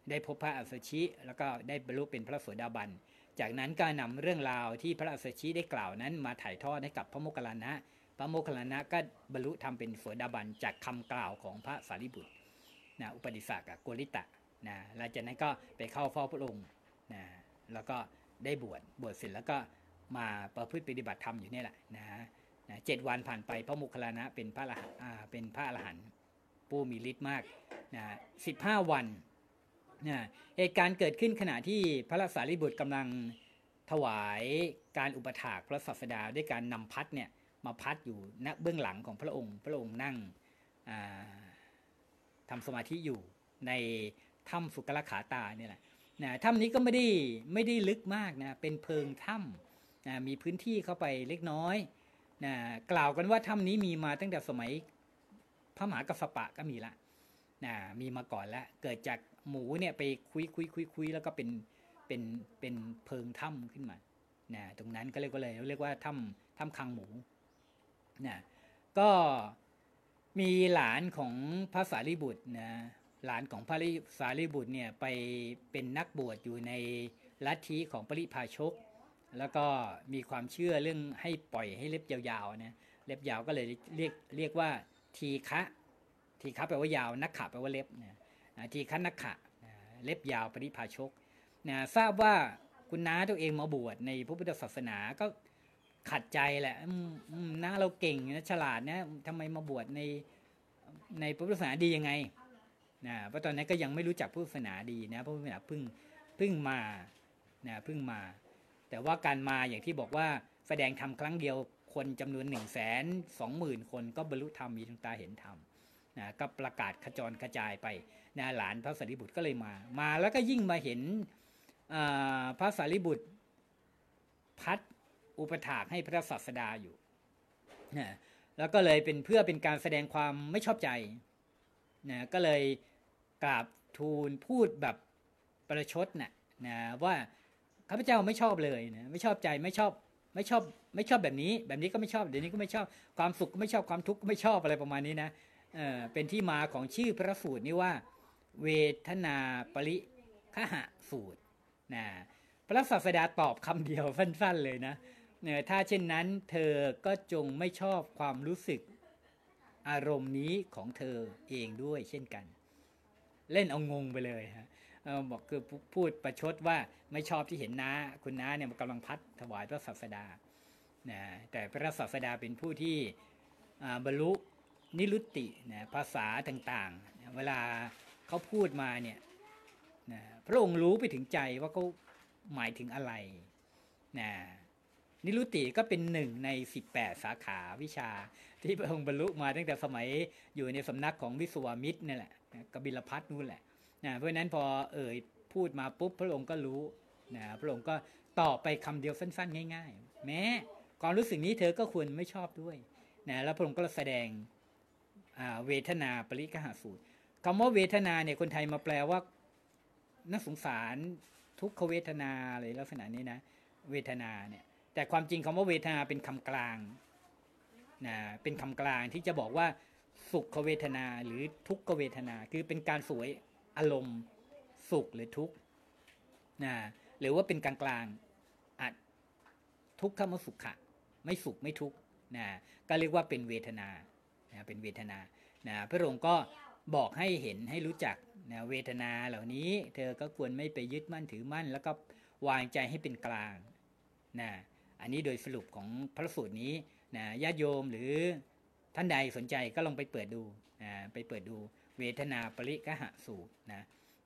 ได้พบพระอัสสชิ แล้วก็ได้บรรลุเป็นพระโสดาบัน จากนั้นก็นำเรื่องราวที่พระอัสสชิได้กล่าวนั้นมาถ่ายทอดให้กับพระโมคคัลลานะ พระโมคคัลลานะก็บรรลุทำเป็นโสดาบันจากคำกล่าวของพระสารีบุตรนะอุปนิสักกับโกริตะนะหลังจากนั้นก็ไปเข้าเฝ้าพระองค์นะแล้วก็ได้บวชบวชเสร็จแล้วก็มาประพฤติปฏิบัติธรรมอยู่นี่แหละนะนะเจ็ดวันผ่านไปพระโมคคัลลานะเป็นพระอรหันต์เป็นพระอรหันต์ผู้มีฤทธิ์มากนะสิบห้าวัน นะเหตุการณ์เกิดขึ้นขณะที่พระสารีบุตรกำลังถวายการอุปถากพระศาสดาด้วยการนำพัดเนี่ยมาพัดอยู่ณเบื้องหลังของพระองค์ พระองค์นั่งอ่าทำสมาธิอยู่ในถ้ำสุกลขาตาเนี่ยแหละนะถ้ำนี้ก็ไม่ได้ไม่ได้ลึกมากนะเป็นเพิงถ้นะมีพื้นที่เข้าไปเล็กน้อยนะกล่าวกันว่าถ้ำนี้มีมาตั้งแต่สมัยพระมหากัสสปะก็มีละนะมีมาก่อนแล้วเกิดจาก หมูเนี่ยไปคุยคุยคุยคุยแล้วก็เป็นเป็นเป็นเพิงถ้ำขึ้นมานะตรงนั้นก็เรียกว่าเลยเรียกว่าถ้ำถ้ำคังหมูนะก็มีหลานของพระสารีบุตรนะหลานของพระสารีบุตรเนี่ยไปเป็นนักบวชอยู่ในลัทธิของปริพาชก แล้วก็มีความเชื่อเรื่องให้ปล่อยให้เล็บยาวๆนะเล็บยาวก็เลยเรียกเรียกว่าทีฆะทีฆะแปลว่ายาวนักขะแปลว่าเล็บนะอ่า ทีฆะนักขะเล็บยาวปริพาชกนะทราบว่าคุณน้าตัวเองมาบวชในพระพุทธศาสนาก็ขัดใจแหละน้าเราเก่งนะฉลาดนะทำไมมาบวชในในพระพุทธศาสนาดียังไงนะเพราะตอนนั้นก็ยังไม่รู้จักพุทธศาสนาดีนะพระพุทธศาสนาเพิ่งเพิ่งมานะเพิ่งมา แต่ว่าการมาอย่างที่บอกว่าแสดงธรรมครั้งเดียวคนจำนวน1นึ่งแสนสองหมื่นคนก็บรรลุธรรมมีดวงตาเห็นธรรมนะก็ประกาศขจรกระจายไปนะหลานพระสารีบุตรก็เลยมา มาแล้วก็ยิ่งมาเห็นพระสารีบุตรพัดอุปถากให้พระศาสดาอยู่นะแล้วก็เลยเป็นเพื่อเป็นการแสดงความไม่ชอบใจนะก็เลยกราบทูลพูดแบบประชดนะนะว่าข้าพเจ้าไม่ชอบเลยนะไม่ชอบใจไม่ชอบไม่ชอบไม่ชอบแบบนี้ แบบนี้ก็ไม่ชอบเดี๋ยวนี้ก็ไม่ชอบความสุขก็ไม่ชอบความทุกข์ก็ไม่ชอบอะไรประมาณนี้นะเออเป็นที่มาของชื่อพระสูตรนี้ว่า เวทนาปริคหะสูตรนะพระศาสดาตอบคำเดียวสั้นๆเลยนะเนี่ยถ้าเช่นนั้นเธอก็จงไม่ชอบความรู้สึกอารมณ์นี้ของเธอเองด้วยเช่นกัน เล่นเอางงไปเลยฮะบอกคือพูดประชดว่าไม่ชอบที่เห็นน้าคุณน้าเนี่ยกำลังพัดถวายพระศาสดานะแต่พระศาสดาเป็นผู้ที่บรรลุนิรุตตินะภาษาต่างๆ เวลา เขาพูดมาเนี่ยนะพระองค์รู้ไปถึงใจว่าเขาหมายถึงอะไรนะนิรุติก็เป็นหนึ่งใน 18 สาขาวิชา ที่พระองค์บรรลุมาตั้งแต่สมัยอยู่ในสำนักของวิสุวามิตรนี่แหละกบิลพัทนู่นแหละนะเพราะนั้นพอเอ่ยพูดมาปุ๊บพระองค์ก็รู้นะพระองค์ก็ตอบไปคำเดียวสั้น ๆ ง่าย ๆ แม้ความรู้สึกนี้เธอก็ควรไม่ชอบด้วยนะแล้วพระองค์ก็แสดงเวทนาปริกหาสูตร คำว่าเวทนาเนี่ยคนไทยมาแปลว่าน่าสงสารทุกขเวทนาอะไรลักษณะนี้นะ เวทนาเนี่ย แต่ความจริงคำว่าเวทนาเป็นคำกลางนะเป็นคำกลางที่จะบอกว่าสุขเวทนาหรือทุกขเวทนา คือเป็นการสวยอารมณ์สุขหรือทุกข์นะหรือว่าเป็นกลางกลางอาจทุกขมสุขะไม่สุขไม่ทุกข์นะก็เรียกว่าเป็นเวทนานะเป็นเวทนานะพระองค์ก็ บอกให้เห็นให้รู้จักนะเวทนาเหล่านี้ เธอก็ควรไม่ไปยึดมั่นถือมั่น แล้วก็วางใจให้เป็นกลางนะอันนี้โดยสรุปของพระสูตรนี้นะญาติโยมหรือท่านใดสนใจก็ลองไปเปิดดูนะไปเปิดดูเวทนาปริกหะสูตรนะ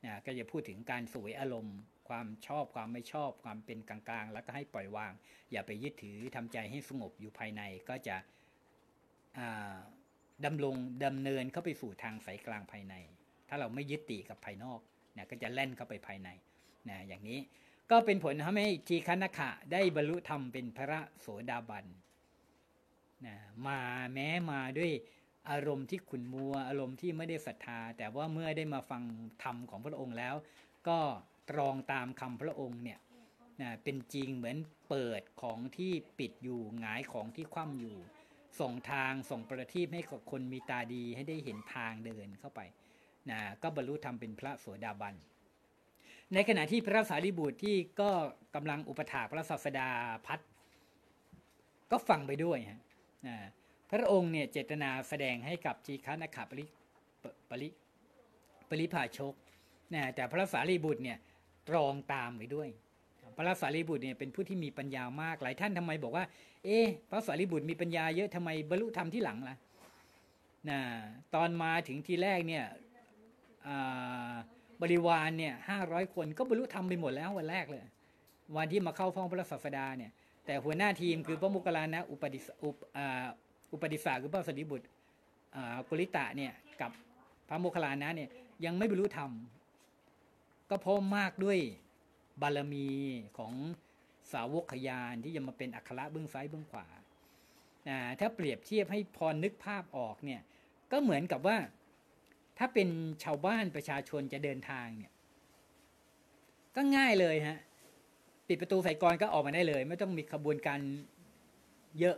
นะก็จะพูดถึงการสวยอารมณ์ ความชอบความไม่ชอบความเป็นกลางๆ แล้วก็ให้ปล่อยวาง อย่าไปยึดถือทำใจให้สงบอยู่ภายในก็จะอ่า ดำรงดำเนินเข้าไปสู่ทางสายกลางภายใน ถ้าเราไม่ยึดติกับภายนอกนะก็จะแล่นเข้าไปภายในนะอย่างนี้ก็เป็นผลทำให้ทีคณขะได้บรรลุธรรมเป็นพระโสดาบันนะมาแม้มาด้วยอารมณ์ที่ขุนมัว อารมณ์ที่ไม่ได้ศรัทธา แต่ว่าเมื่อได้มาฟังธรรมของพระองค์แล้ว ก็ตรองตามคำพระองค์เนี่ยนะเป็นจริงเหมือนเปิดของที่ปิดอยู่หงายของที่คว่ำอยู่ ส่งทางส่งประทีปให้กับคนมีตาดีให้ได้เห็นทางเดินเข้าไปนะก็บรรลุธรรมเป็นพระโสดาบัน ในขณะที่พระสารีบุตรที่ก็กำลังอุปถากพระศาสดาพัดก็ฟังไปด้วยฮะพระองค์เนี่ยเจตนาแสดงให้กับจีคานาคาปริปปริปริภาชกนะแต่พระสารีบุตรเนี่ยตรองตามไปด้วย พระสารีบุตรเนี่ยเป็นผู้ที่มีปัญญามาก หลายท่านทำไมบอกว่า เอ๊พระสารีบุตรมีปัญญาเยอะทำไมบรรลุธรรมที่หลังล่ะนะตอนมาถึงทีแรกเนี่ยบริวารเนี่ยห้าร้อยคนก็บรรลุธรรมไปหมดแล้ววันแรกเลย วันที่มาเข้าฟ้องพระศาสดาเนี่ยแต่หัวหน้าทีมคือพระมุกลานะอุปดิสอุปอุปดิสาคือพระสารีบุตรกุลิตะเนี่ยกับพระโมคคัลลานะเนี่ยยังไม่บรรลุธรรมก็เพราะมากด้วย บารมีของสาวกขยานที่จะมาเป็นอัคระเบื้องซ้ายเบื้องขวาถ้าเปรียบเทียบให้พรนึกภาพออกเนี่ยก็เหมือนกับว่า ถ้าเป็นชาวบ้านประชาชนจะเดินทางเนี่ย ก็ง่ายเลยฮะปิดประตูใส่กรก็ออกมาได้เลย ไม่ต้องมีขบวนการเยอะ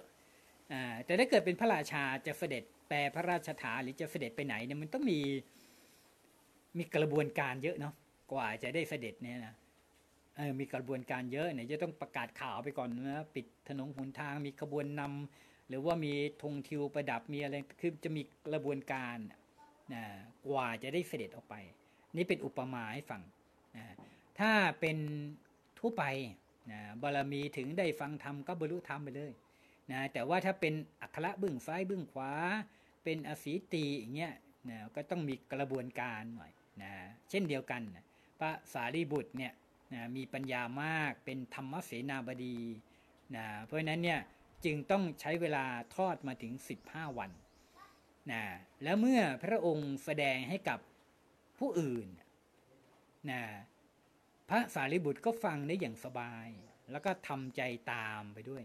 อ่าแต่ถ้าเกิดเป็นพระราชาจะเสด็จแปลพระราชถาหรือจะเสด็จไปไหนเนี่ยมันต้องมีมีกระบวนการเยอะเนาะกว่าจะได้เสด็จเนี่ยนะ มีกระบวนการเยอะเนี่ยจะต้องประกาศข่าวไปก่อนนะปิดถนนหนทางมีขบวนนำหรือว่ามีธงทิวประดับมีอะไรคือจะมีกระบวนการนะกว่าจะได้เสด็จออกไป นี่เป็นอุปมาให้ฟังนะถ้าเป็นทั่วไปนะบารมีถึงได้ฟังธรรมก็บรรลุธรรมไปเลยนะแต่ว่าถ้าเป็นอัคระเบื้องซ้ายเบื้องขวา เป็นอสีตีอย่างเงี้ยนะก็ต้องมีกระบวนการหน่อยนะเช่นเดียวกันนะพระสารีบุตรเนี่ย นะมีปัญญามากเป็นธรรมเสนาบดีนะเพราะนั้นเนี่ยจึงต้องใช้เวลาทอดมาถึง 15 วันนะแล้วเมื่อพระองค์แสดงให้กับผู้อื่นนะพระสารีบุตรก็ฟังได้อย่างสบาย แล้วก็ทำใจตามไปด้วย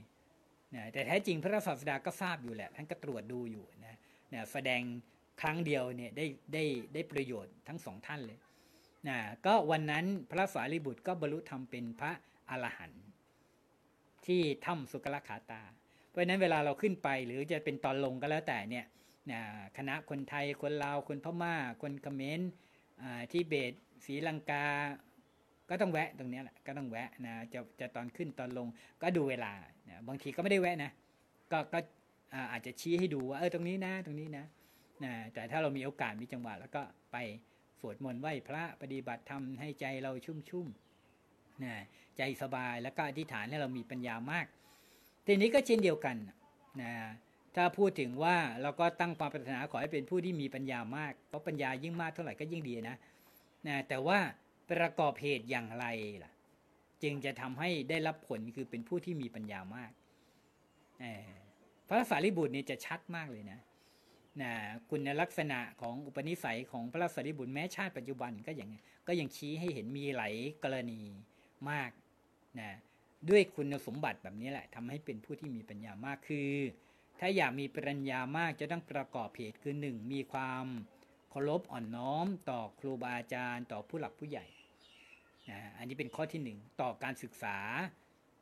นะแต่แท้จริงพระศาสดาก็ทราบอยู่แหละท่านก็ตรวจดูอยู่นะนะแสดงครั้งเดียวเนี่ยได้ได้ได้ประโยชน์ทั้งสองท่านเลย นะก็วันนั้นพระสารีบุตรก็บรรลุธรรมเป็นพระอรหันต์ที่ถ้ำสุกลขาตา เพราะฉะนั้นเวลาเราขึ้นไปหรือจะเป็นตอนลงก็แล้วแต่เนี่ยนะคณะคนไทยคนลาวคนพม่า คนเขมรที่เบตศรีลังกา ก็ต้องแวะตรงนี้แหละก็ต้องแวะนะจะจะตอนขึ้นตอนลงก็ดูเวลานะบางทีก็ไม่ได้แวะนะก็ก็อาจจะชี้ให้ดูว่าเออตรงนี้นะตรงนี้นะนะแต่ถ้าเรามีโอกาสมีจังหวะแล้วก็ไป สวดมนต์ไหว้พระปฏิบัติธรรมให้ใจเราชุ่มชุ่มนะใจสบายแล้วก็อธิษฐานให้เรามีปัญญามาก ทีนี้ก็เช่นเดียวกันนะถ้าพูดถึงว่าเราก็ตั้งความปรารถนาขอให้เป็นผู้ที่มีปัญญามาก เพราะปัญญายิ่งมากเท่าไหร่ก็ยิ่งดีนะนะแต่ว่าประกอบเหตุอย่างไรล่ะ จึงจะทำให้ได้รับผลคือเป็นผู้ที่มีปัญญามากพระสารีบุตรนี่จะชัดมากเลยนะ นะคุณลักษณะของอุปนิสัยของพระสารีบุตรแม้ชาติปัจจุบันก็อย่างก็ยังชี้ให้เห็นมีหลายกรณีมากนะด้วยคุณสมบัติแบบนี้แหละทำให้เป็นผู้ที่มีปัญญามากคือ ถ้าอยากมีปัญญามากจะต้องประกอบเหตุคือหนึ่งมีความเคารพอ่อนน้อม ต่อครูบาอาจารย์ ต่อผู้หลักผู้ใหญ่นะอันนี้เป็นข้อที่หนึ่งต่อการศึกษา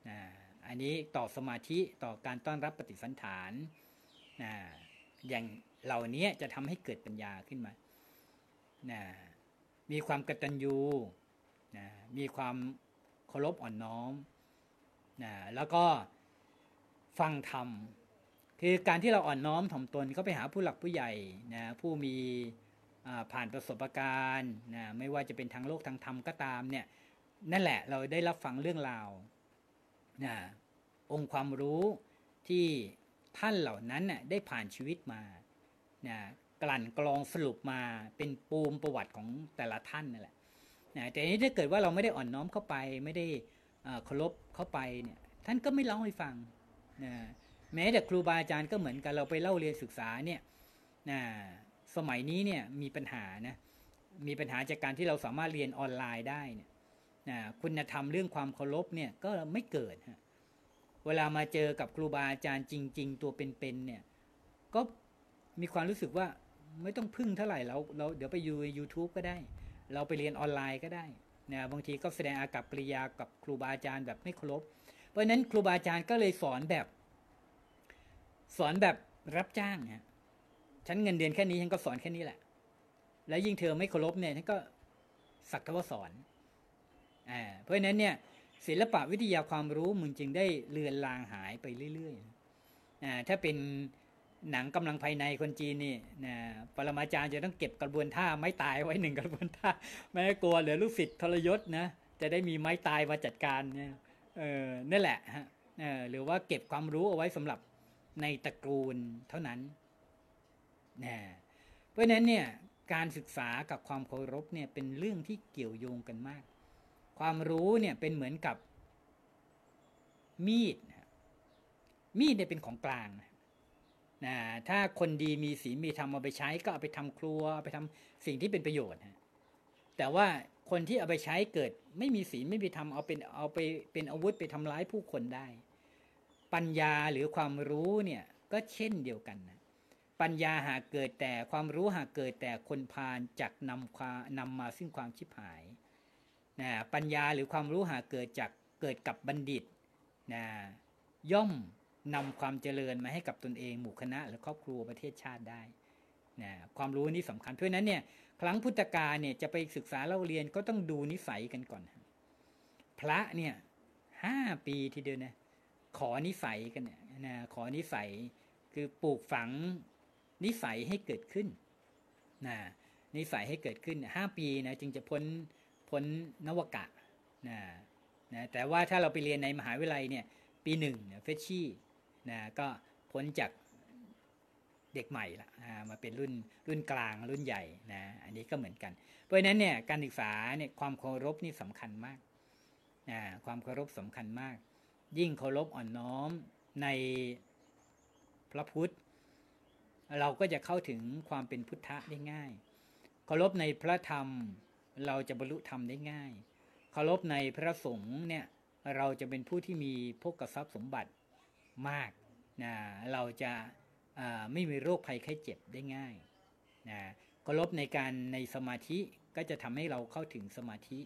นะอันนี้ต่อสมาธิต่อการต้อนรับปฏิสันฐานนะอย่าง เหล่านี้จะทำให้เกิดปัญญาขึ้นมานะมีความกตัญญูนะมีความเคารพอ่อนน้อมนะแล้วก็ฟังธรรม คือการที่เราอ่อนน้อมถ่อมตนก็ไปหาผู้หลักผู้ใหญ่นะผู้มีผ่านประสบการณ์นะไม่ว่าจะเป็นทางโลกทางธรรมก็ตามเนี่ยนั่นแหละเราได้รับฟังเรื่องราวนะองค์ความรู้ที่ท่านเหล่านั้นน่ะได้ผ่านชีวิตมา นะกลั่นกรองสรุปมาเป็นปูมประวัติของแต่ละท่านนั่นแหละนะแต่นี้ถ้าเกิดว่าเราไม่ได้อ่อนน้อมเข้าไปไม่ได้เคารพเข้าไปเนี่ยท่านก็ไม่เล่าให้ฟังนะแม้แต่ครูบาอาจารย์ก็เหมือนกันเราไปเล่าเรียนศึกษาเนี่ยนะสมัยนี้เนี่ยมีปัญหานะมีปัญหาจากการที่เราสามารถเรียนออนไลน์ได้เนี่ยนะคุณธรรมเรื่องความเคารพเนี่ยก็ไม่เกิดฮะเวลามาเจอกับครูบาอาจารย์จริง ๆ ตัวเป็นๆเนี่ยก็ มีความรู้สึกว่าไม่ต้องพึ่งเท่าไหร่เราเราเดี๋ยวไปยู YouTube ก็ได้ เราไปเรียนออนไลน์ก็ได้นะบางทีก็แสดงอากับปริยากับครูบาอาจารย์แบบไม่เคารพเพราะฉะนั้นครูบาอาจารย์ก็เลยสอนแบบ สอนแบบรับจ้างฮะฉันเงินเดือนแค่นี้ฉันก็สอนแค่นี้แหละ แล้วยิ่งเธอไม่เคารพเนี่ยฉันก็สักแต่ว่าสอนอ่าเพราะฉะนั้นเนี่ยศิลปะวิทยาความรู้มึงจึงได้เลือนลางหายไปเรื่อยๆอ่าถ้าเป็น หนังกำลังภายในคนจีนนี่นะปรมาจารย์จะต้องเก็บกระบวนท่าไม้ตายไว้หนึ่งกระบวนท่า ไม่กลัวเหลือลูกศิษย์ทรยศนะจะได้มีไม้ตายมาจัดการเนี่ยเออนั่นแหละฮะเออหรือว่าเก็บความรู้เอาไว้สำหรับในตระกูลเท่านั้นนะเพราะฉะนั้นเนี่ยการศึกษากับความเคารพเนี่ยเป็นเรื่องที่เกี่ยวโยงกันมาก ความรู้เนี่ยเป็นเหมือนกับมีดมีดเนี่ยเป็นของกลางนะ นะถ้าคนดีมีศีลมีธรรมเอาไปใช้ก็เอาไปทำครัวเอาไปทำสิ่งที่เป็นประโยชน์แต่ว่าคนที่เอาไปใช้เกิด ไม่มีศีลไม่มีธรรมเอาเป็นเอาไปเป็นอาวุธไปทำร้ายผู้คนได้ ปัญญาหรือความรู้เนี่ยก็เช่นเดียวกันนะปัญญาหากเกิดแต่ความรู้หากเกิดแต่คนพาลจักนำความนำมาซึ่งความชิบหายนะปัญญาหรือความรู้หากเกิดจากเกิดกับบัณฑิตนะย่อม นำความเจริญมาให้กับตนเองหมู่คณะหรือครอบครัวประเทศชาติได้นะความรู้นี่สำคัญเพราะฉะนั้นเนี่ยครั้งพุทธกาลเนี่ยจะไปศึกษาเล่าเรียนก็ต้องดูนิสัยกันก่อน พระเนี่ยห้าปีทีเดียวนะขอนิสัยกันเนี่ยนะขอนิสัยคือปลูกฝังนิสัยให้เกิดขึ้นนะนิสัยให้เกิดขึ้นห้าปีนะจึงจะพ้นพ้นนวกะนะนะแต่ว่าถ้าเราไปเรียนในมหาวิทยาลัยเนี่ยปีหนึ่งเฟชชี่ นะก็พ้นจากเด็กใหม่ละนะมาเป็นรุ่นรุ่นกลางรุ่นใหญ่นะอันนี้ก็เหมือนกัน เพราะฉะนั้นเนี่ยการศึกษาเนี่ยความเคารพนี่สำคัญมากนะความเคารพสำคัญมาก ยิ่งเคารพอ่อนน้อมในพระพุทธ เราก็จะเข้าถึงความเป็นพุทธะได้ง่าย เคารพในพระธรรมเราจะบรรลุธรรมได้ง่าย เคารพในพระสงฆ์เนี่ยเราจะเป็นผู้ที่มีพกทรัพย์สมบัติมาก นะเราจะไม่มีโรคภัยไข้เจ็บได้ง่ายนะเคารพในการในสมาธิก็จะทำให้เราเข้าถึงสมาธิ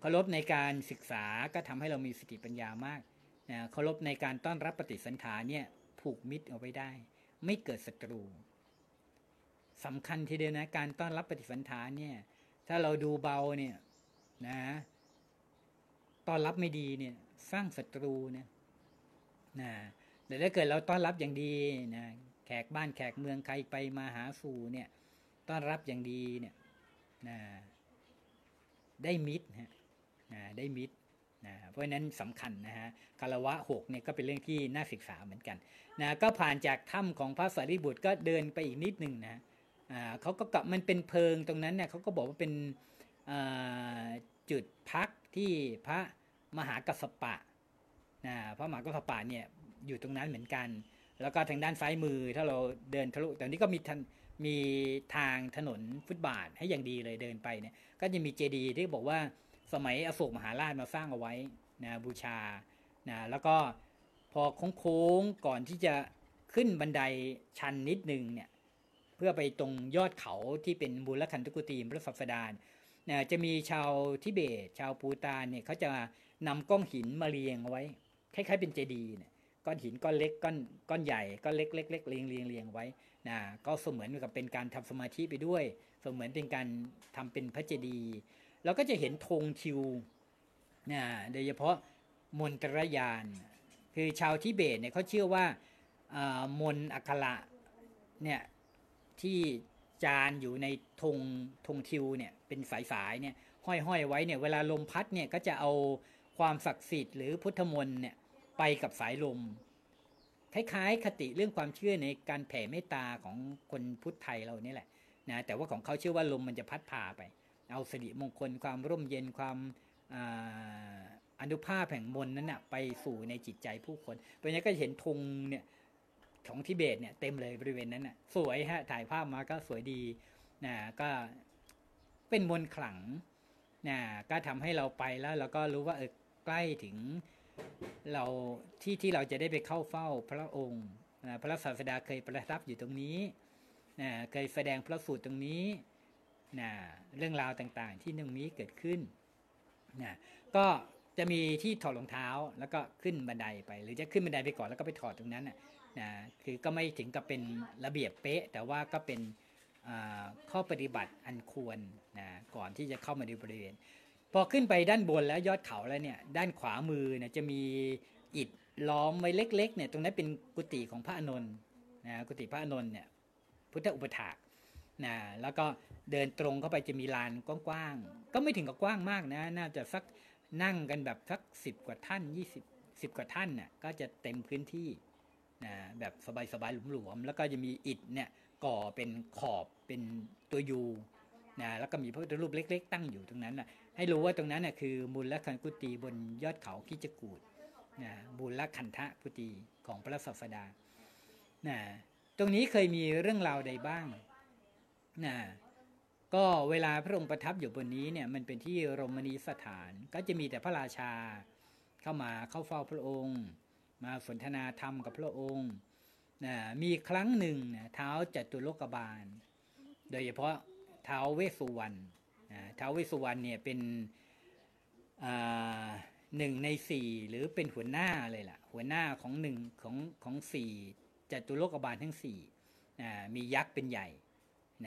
เคารพในการศึกษาก็ทำให้เรามีสติปัญญามากนะเคารพในการต้อนรับปฏิสันฐานเนี่ยผูกมิตรเอาไว้ได้ ไม่เกิดศัตรูสำคัญทีเดียวนะการต้อนรับปฏิสันฐานเนี่ยถ้าเราดูเบาเนี่ยนะต้อนรับไม่ดีเนี่ยสร้างศัตรูเนี่ยนะ แต่ถ้าเกิดเราต้อนรับอย่างดีนะแขกบ้านแขกเมืองใครไปมาหาสู่เนี่ย ต้อนรับอย่างดีเนี่ยนะได้มิตรฮะนะได้มิตรนะเพราะฉะนั้นสำคัญนะฮะคารวะหกเนี่ยก็เป็นเรื่องที่น่าศึกษาเหมือนกันนะก็ผ่านจากถ้ำของพระสารีบุตรก็เดินไปอีกนิดหนึ่งนะอ่าเขาก็กลับมันเป็นเพิงตรงนั้นเนี่ยเขาก็บอกว่าเป็นจุดพักที่พระมหากัสปะนะพระมหากัสปะเนี่ย อยู่ตรงนั้นเหมือนกัน แล้วก็ทางด้านซ้ายมือถ้าเราเดินทะลุแต่นี้ก็มีทันมีทางถนนฟุตบาทให้อย่างดีเลยเดินไปเนี่ยก็จะมีเจดีย์ที่บอกว่าสมัยอโศกมหาราชมาสร้างเอาไว้นะบูชานะแล้วก็พอโค้งๆก่อนที่จะขึ้นบันไดชันนิดนึงเนี่ยเพื่อไปตรงยอดเขาที่เป็นบุรคันตุกุตีมพระสัสดานนะจะมีชาวทิเบต ชาวปูตานเนี่ยเขาจะนำก้องหินมาเรียงเอาไว้คล้ายๆเป็นเจดีย์เนี่ย ก้อนหินก้อนเล็กก้อนก้อนใหญ่ก้อนเล็กเล็กเล็กเรียงเรียงเรียงไว้นะก็เสมือนกับเป็นการทำสมาธิไปด้วย เสมือนเป็นการทำเป็นพระเจดีย์เราก็จะเห็นธงทิวนะโดยเฉพาะมนตรยาน คือชาวทิเบตเนี่ยเขาเชื่อว่ามนอัคระเนี่ยที่จานอยู่ในธงธงทิวเนี่ยเป็นสายๆเนี่ยห้อยๆไว้เนี่ยเวลาลมพัดเนี่ยก็จะเอาความศักดิ์สิทธิ์หรือพุทธมนต์เนี่ย ไปกับสายลม คล้ายๆ คติเรื่องความเชื่อในการแผ่เมตตาของคนพุทธไทยเรานี่แหละนะแต่ว่าของเขาเชื่อว่าลมมันจะพัดพาไป เอาสิริมงคลความร่มเย็นความอนุภาพแห่งมนนั้นนะไปสู่ในจิตใจผู้คนเพราะงั้นก็เห็นธงเนี่ยของทิเบตเนี่ยเต็มเลยบริเวณนั้นนะสวยฮะถ่ายภาพมาก็สวยดีนะก็เป็นมนขลังนะก็ทำให้เราไปแล้วเราก็รู้ว่าเออใกล้ถึง เราที่ที่เราจะได้ไปเข้าเฝ้าพระองค์พระศาสดาเคยประทับอยู่ตรงนี้เคยแสดงพระสูตรตรงนี้นะเรื่องราวต่างๆ ที่ตรงนี้เกิดขึ้นนะก็จะมีที่ถอดรองเท้าแล้วก็ขึ้นบันไดไป หรือจะขึ้นบันไดไปก่อนแล้วก็ไปถอดตรงนั้นนะคือก็ไม่ถึงกับเป็นระเบียบเป๊ะ แต่ว่าก็เป็นข้อปฏิบัติอันควรนะก่อนที่จะเข้ามาในบริเวณ พอขึ้นไปด้านบนแล้วยอดเขาแล้วเนี่ยด้านขวามือเนี่ยจะมีอิฐล้อมไว้เล็กๆเนี่ยตรงนั้นเป็นกุฏิของพระอนุนนะกุฏิพระอนุนเนี่ยพุทธอุปถากนะแล้วก็เดินตรงเข้าไปจะมีลานกว้างๆก็ไม่ถึงกับกว้างมากนะน่าจะสักนั่งกันแบบสักสิบกว่าท่านยี่สิบสิบกว่าท่านน่ะก็จะเต็มพื้นที่นะแบบสบายๆหลวมๆแล้วก็จะมีอิฐเนี่ยก่อเป็นขอบเป็นตัวยูนะแล้วก็มีพระพุทธรูปเล็ก ๆ ตั้งอยู่ตรงนั้นนะ ให้รู้ว่าตรงนั้นนะคือมูลละคันกุฏิบนยอดเขากิจกูดนะมูลละคันทะกุฏิของพระศาสดานะตรงนี้เคยมีเรื่องราวใดบ้างนะก็เวลาพระองค์ประทับอยู่บนนี้เนี่ยมันเป็นที่รมณีสถานก็จะมีแต่พระราชาเข้ามาเข้าเฝ้าพระองค์ มาสนทนาธรรมกับพระองค์นะมีครั้งหนึ่งนะเท้าจัตุโลกบาล โดยเฉพาะเท้าเวสุวรรณ ท้าเวสุวรรณเนี่ยเป็นหนึ่งในสี่หรือเป็นหัวหน้าเลยล่ะ หัวหน้าของหนึ่งของของสี่จตุโลกบาลทั้งสี่มียักษ์เป็นใหญ่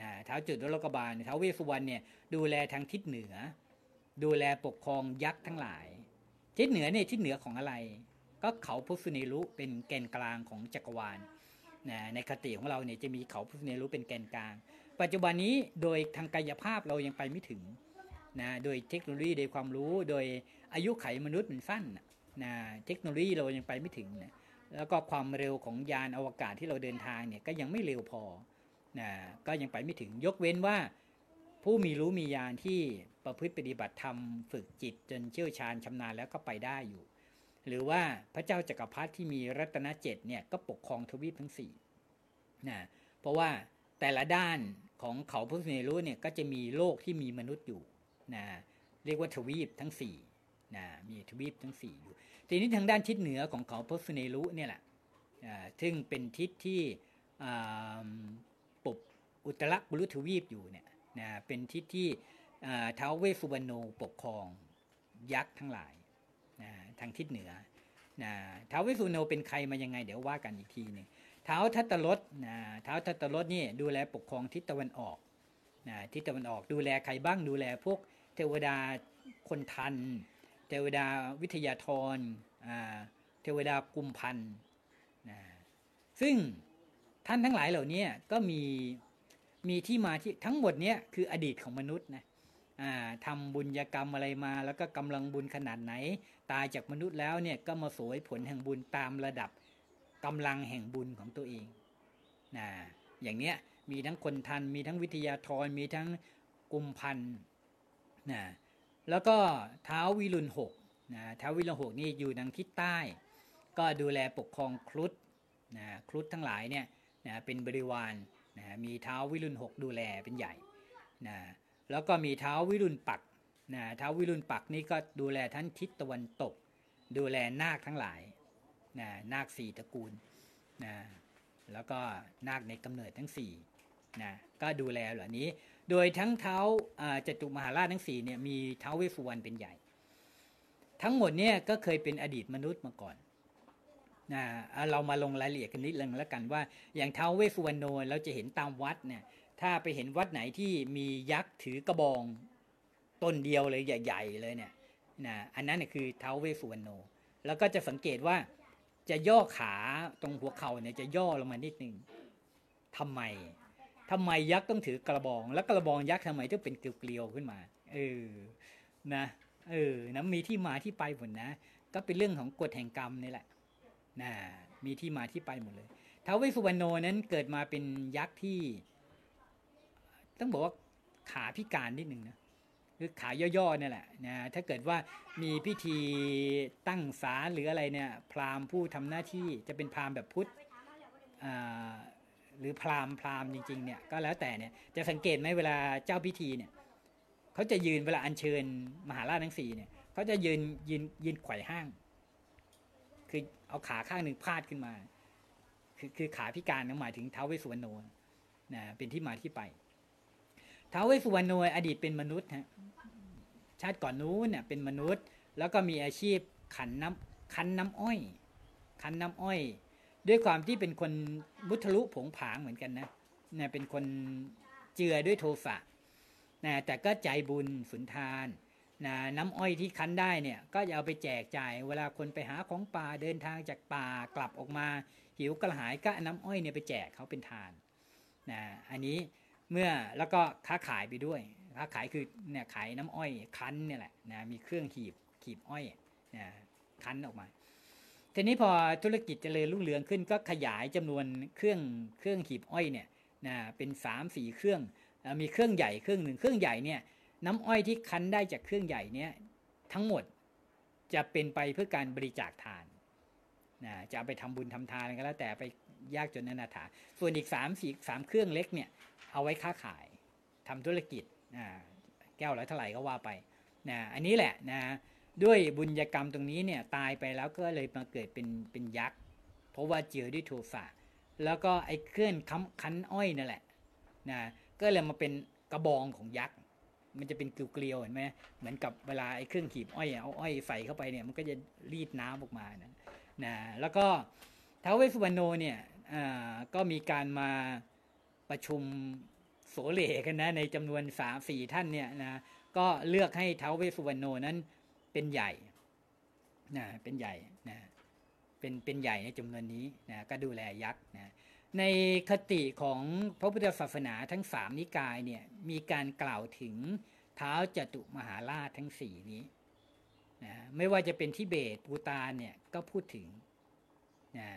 นะเท้าจุดโลกบาลเท้าเวสสุวรรณเนี่ยดูแลทางทิศเหนือ ดูแลปกครองยักษ์ทั้งหลาย ทิศเหนือเนี่ยทิศเหนือของอะไร ก็เขาพุสุเนรุเป็นแกนกลางของจักรวาลนะในคติของเราเนี่ยจะมีเขาพุสุเนรุเป็นแกนกลาง ปัจจุบันนี้โดยทางกายภาพเรายังไปไม่ถึงนะโดยเทคโนโลยีโดยความรู้โดยอายุไขมนุษย์มันสั้นนะนะเทคโนโลยีเรายังไปไม่ถึงนะแล้วก็ความเร็วของยานอวกาศที่เราเดินทางเนี่ยก็ยังไม่เร็วพอนะก็ยังไปไม่ถึงยกเว้นว่าผู้มีรู้มีญาณที่ประพฤติปฏิบัติธรรมฝึกจิตจนเชี่ยวชาญชำนาญแล้วก็ไปได้อยู่ หรือว่าพระเจ้าจักรพรรดิที่มีรัตนเจ็ดเนี่ยก็ปกครองทวีปทั้งสี่นะเพราะว่าแต่ละด้าน ของเขาพุทธเนรุเนี่ยก็จะมีโลกที่มีมนุษย์อยู่นะเรียกว่าทวีปทั้งสี่นะมีทวีปทั้งสี่อยู่ ทีนี้ทางด้านทิศเหนือของเขาพุทธเนรุเนี่ยแหละอ่าซึ่งเป็นทิศที่อ่าปกอุตรกุลุทวีปอยู่เนี่ยนะเป็นทิศที่อ่าท้าวเวสุวรรณโนปกครองยักษ์ทั้งหลายนะทางทิศเหนือนะท้าวเวสุวรรณโนเป็นใครมายังไง เดี๋ยวว่ากันอีกทีหนึง ท้าวทัตตรสนะท้าวทัตตรสนี่ดูแลปกครองทิศตะวันออกนะทิศตะวันออกดูแลใครบ้างดูแลพวกเทวดาคนทัน เทวดาวิทยาธรเทวดากุมพันธ์นะซึ่งท่านทั้งหลายเหล่านี้ก็มีมีที่มาที่ทั้งหมดเนี้ยคืออดีตของมนุษย์นะอ่าทำบุญกรรมอะไรมา แล้วก็กำลังบุญขนาดไหน ตายจากมนุษย์แล้วเนี่ยก็มาสวยผลแห่งบุญตามระดับ กำลังแห่งบุญของตัวเองนะอย่างเนี้ยมีทั้งคนทันมีทั้งวิทยาธรมีทั้งกุมพันนะแล้วก็เท้าวิรุณหกนะเท้าวิรุณหกนี่อยู่ทางทิศใต้ ก็ดูแลปกครองครุฑนะครุฑทั้งหลายเนี่ยนะเป็นบริวารนะมีเท้าวิรุณหกดูแลเป็นใหญ่นะแล้วก็มีเท้าวิรุณปักนะเท้าววิรุณปักนี่ก็ดูแลทั้งทิศตะวันตก ดูแลนาคทั้งหลาย นะนาคสี่ตระกูลนะแล้วก็นาคในกำเนิดทั้งสี่นะก็ดูแลเหล่านี้ โดยทั้งเท้าจตุมหาราชทั้งสี่เนี่ยมีเท้าเวสุวรรณเป็นใหญ่ ทั้งหมดเนี่ยก็เคยเป็นอดีตมนุษย์มาก่อนนะอ่าเรามาลงรายละเอียดกันนิดนึงแล้วกันว่า อย่างเท้าเวสุวรรณโนเราจะเห็นตามวัดเนี่ยถ้าไปเห็นวัดไหนที่มียักษ์ถือกระบองต้นเดียวเลยใหญ่ ๆ เลยเนี่ยนะอันนั้นเนี่ยคือเท้าเวสสุวรรณโน แล้วก็จะสังเกตว่า จะย่อขาตรงหัวเข่าเนี่ยจะย่อลงมานิดนึงทำไมทำไมยักษ์ต้องถือกระบอง แล้วกระบองยักษ์ทำไมต้องเป็นเกลียวๆขึ้นมา เออ นะ เออ นะ มีที่มาที่ไปหมดนะ ก็เป็นเรื่องของกฎแห่งกรรมนี่แหละ นะ มีที่มาที่ไปหมดเลยท้าวเวสุวรรณโนนั้นเกิดมาเป็นยักษ์ที่ ต้องบอกว่าขาพิการนิดนึงนะ คือขาย่อๆเนี่ยแหละนะถ้าเกิดว่ามีพิธีตั้งศาลหรืออะไรเนี่ยพราหมณ์ผู้ทำหน้าที่จะเป็นพราหมณ์แบบพุทธหรือพราหมณ์พราหมณ์จริงๆเนี่ยก็แล้วแต่เนี่ยจะสังเกตไหมเวลาเจ้าพิธีเนี่ยเขาจะยืนเวลาอัญเชิญมหาราชทั้งสี่เนี่ยเขาจะยืนยืนยืนไขว่ห้าง คือเอาขาข้างหนึ่งพาดขึ้นมา คือคือขาพิการนะหมายถึงเท้าเวสุวรรณโนนะเป็นที่มาที่ไปท้าวเวสสุวรรณโนอดีตเป็นมนุษย์ฮะ ชาติก่อนนู้นเนี่ยเป็นมนุษย์ แล้วก็มีอาชีพขันน้ำคันน้ำอ้อย คันน้ำอ้อย ด้วยความที่เป็นคนมุทะลุผงผางเหมือนกันนะเนะเป็นคนเจือด้วยโทสะนะแต่ก็ใจบุญสุนทานนะน้ำอ้อยที่คั้นได้เนี่ยก็จะเอาไปแจกจ่าย เวลาคนไปหาของป่าเดินทางจากป่ากลับออกมา หิวกระหายก็น้ำอ้อยเนี่ยไปแจกเขาเป็นทานนะอันนี้เมื่อแล้วก็ค้าขายไปด้วย ค้าขายคือเนี่ยขายน้ำอ้อยคั้นเนี่ยแหละนะมีเครื่องหีบขีบอ้อยนะคั้นออกมา ทีนี้พอธุรกิจเจริญรุ่งเรืองขึ้นก็ขยายจำนวนเครื่องเครื่องหีบอ้อยเนี่ยนะเป็นสามสี่เครื่องมีเครื่องใหญ่เครื่องหนึ่งเครื่องใหญ่เนี่ยน้ำอ้อยที่คั้นได้จากเครื่องใหญ่เนี่ยทั้งหมดจะเป็นไปเพื่อการบริจาคทานนะจะเอาไปทำบุญทำทานอะไรก็แล้วแต่ไปยากจนอนาถาส่วนอีกสามสี่สามเครื่องเล็กเนี่ยเอาไว้ค้าขายทำธุรกิจ แก้วละเท่าไหร่ก็ว่าไปนะอันนี้แหละนะด้วยบุญญกรรมตรงนี้เนี่ยตายไปแล้วก็เลยมาเกิดเป็นเป็นยักษ์เพราะว่าเจือด้วยโทสะแล้วก็ไอ้เคลื่อนค้ำคันอ้อยนั่นแหละนะก็เลยมาเป็นกระบองของยักษ์มันจะเป็นเกลียวเห็นไหมเหมือนกับเวลาไอ้เครื่องขีบอ้อยเอาอ้อยใส่เข้าไปเนี่ยมันก็จะรีดน้ำออกมานะนะแล้วก็ท้าวเวสสุวรรณโนเนี่ยอ่าก็มีการมาประชุม โสเลกันนะในจำนวนสามสี่ท่านเนี่ยนะก็เลือกให้เท้าเวสุวรรณโนนั้นเป็นใหญ่นะเป็นใหญ่นะเป็นเป็นใหญ่ในจำนวนนี้นะก็ดูแลยักษ์นะในคติของพระพุทธศาสนาทั้งสามนิกายเนี่ยมีการกล่าวถึงเท้าจตุมหาราชทั้งสี่นี้นะไม่ว่าจะเป็นทิเบตปูตานเนี่ยก็พูดถึงนะ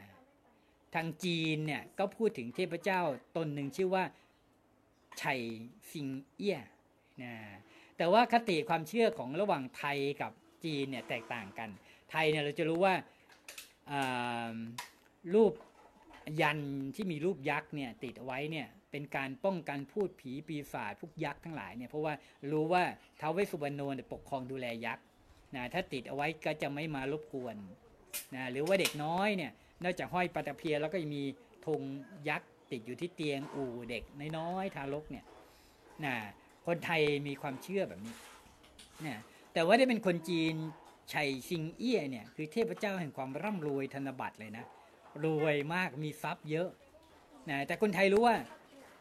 ทางจีนเนี่ยก็พูดถึงเทพเจ้าตนหนึ่งชื่อว่า ไฉซิงเอี้ยนะแต่ว่าคติความเชื่อของระหว่างไทยกับจีนเนี่ยแตกต่างกัน ไทยเนี่ยเราจะรู้ว่าารูปยันที่มีรูปยักษ์เนี่ยติดเอาไว้เนี่ยเป็นการป้องกันพูดผีปีศาจพวกยักษ์ทั้งหลายเนี่ยเพราะว่ารู้ว่าท้าวเวสสุวรรณโนปกครองดูแลยักษ์นะถ้าติดเอาไว้ก็จะไม่มารบกวนนะหรือว่าเด็กน้อยเนี่ยนอกจากห้อยปลาตะเพียแล้วก็มีธงยักษ์ ติดอยู่ที่เตียงอู่เด็กน้อยๆทารกเนี่ยนะคนไทยมีความเชื่อแบบนี้นะแต่ว่าได้เป็นคนจีนชัยซิงเอี้ยเนี่ยคือเทพเจ้าแห่งความร่ำรวยธนบัตรเลยนะรวยมากมีทรัพย์เยอะนะแต่คนไทยรู้ว่า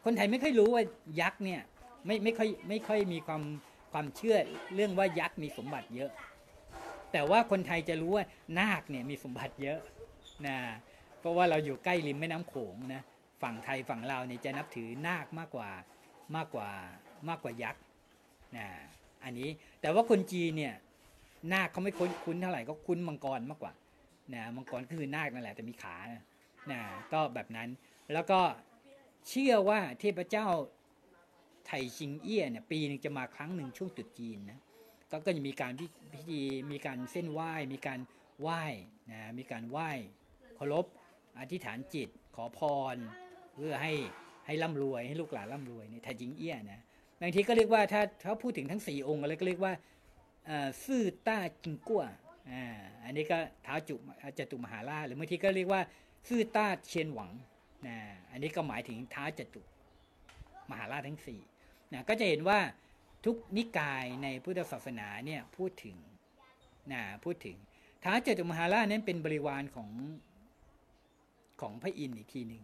คนไทยไม่ค่อยรู้ว่ายักษ์เนี่ยไม่ไม่ค่อยไม่ค่อยมีความความเชื่อเรื่องว่ายักษ์มีสมบัติเยอะ แต่ว่าคนไทยจะรู้ว่านาคเนี่ยมีสมบัติเยอะนะเพราะว่าเราอยู่ใกล้ริมแม่น้ำโขงนะ ฝั่งไทยฝั่งลาวเนี่ยจะนับถือนาคมากกว่ามากกว่ามากกว่ายักษ์นะอันนี้แต่ว่าคนจีนเนี่ยนาคเขาไม่คุ้นคุ้นเท่าไหร่ก็คุ้นมังกรมากกว่านะมังกรก็คือนาคนั่นแหละแต่มีขานะนะก็แบบนั้นแล้วก็เชื่อว่าเทพเจ้าไถชิงเอี้ยเนี่ยปีหนึงจะมาครั้งหนึ่งช่วงตรุษจีนนะก็ก็จะมีการพิพิธีมีการเส้นไหว้ มีการไหว้นะมีการไหว้เคารพอธิษฐานจิตขอพร เพื่อให้ให้ร่ำรวยให้ลูกหลานร่ำรวยในไทจิงเอี้ยนะบางทีก็เรียกว่าถ้าถ้าพูดถึงทั้งสี่องค์อะไรก็เรียกว่าซื่อต้าจิงกัวอ่าอันนี้ก็เท้าจุจตุมหาราชหรือบางทีก็เรียกว่าซื่อต้าเชียนหวังนะอันนี้ก็หมายถึงเท้าจตุมหาราชทั้งสี่นะก็จะเห็นว่าทุกนิกายในพุทธศาสนาเนี่ยพูดถึงนะพูดถึงท้าจตุมหาราชนั้นเป็นบริวารของของพระอินทร์อีกทีหนึ่ง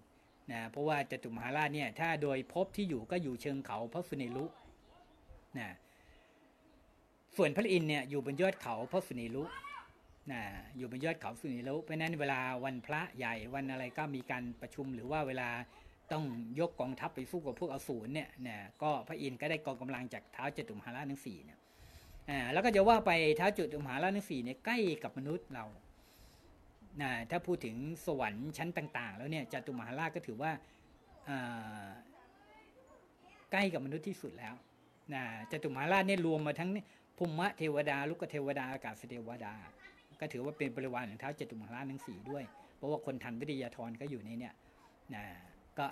นะเพราะว่าจตุมหาราชเนี่ยถ้าโดยภพที่อยู่ก็อยู่เชิงเขาพระสุเนรุนะส่วนพระอินทร์เนี่ยอยู่บนยอดเขาพระสุเนรุนะอยู่บนยอดเขาสุเนรุเพราะนั้นเวลาวันพระใหญ่วันอะไรก็มีการประชุมหรือว่าเวลาต้องยกกองทัพไปสู้กับพวกอสูรเนี่ยนะก็พระอินทร์ก็ได้กองกำลังจากเท้าวจตุมหาราชทั้งสี่เนี่ยอ่าแล้วก็จะว่าไปเท้าวจตุมหาราชทั้งสี่เนี่ยใกล้กับมนุษย์เรา นะถ้าพูดถึงสวรรค์ชั้นต่าง ๆ แล้วเนี่ยจตุมหาราชก็ถือว่าใกล้กับมนุษย์ที่สุดแล้วนะจตุมหาราชเนี่ยรวมมาทั้งภูมิเทวดาลุกเทวดาอากาศเทวดา ก็ถือว่าเป็นบริวารของเท้าจตุมหาราชทั้งสี่ด้วย เพราะว่าคนทันวิทยาธรก็อยู่ในเนี่ยนะก็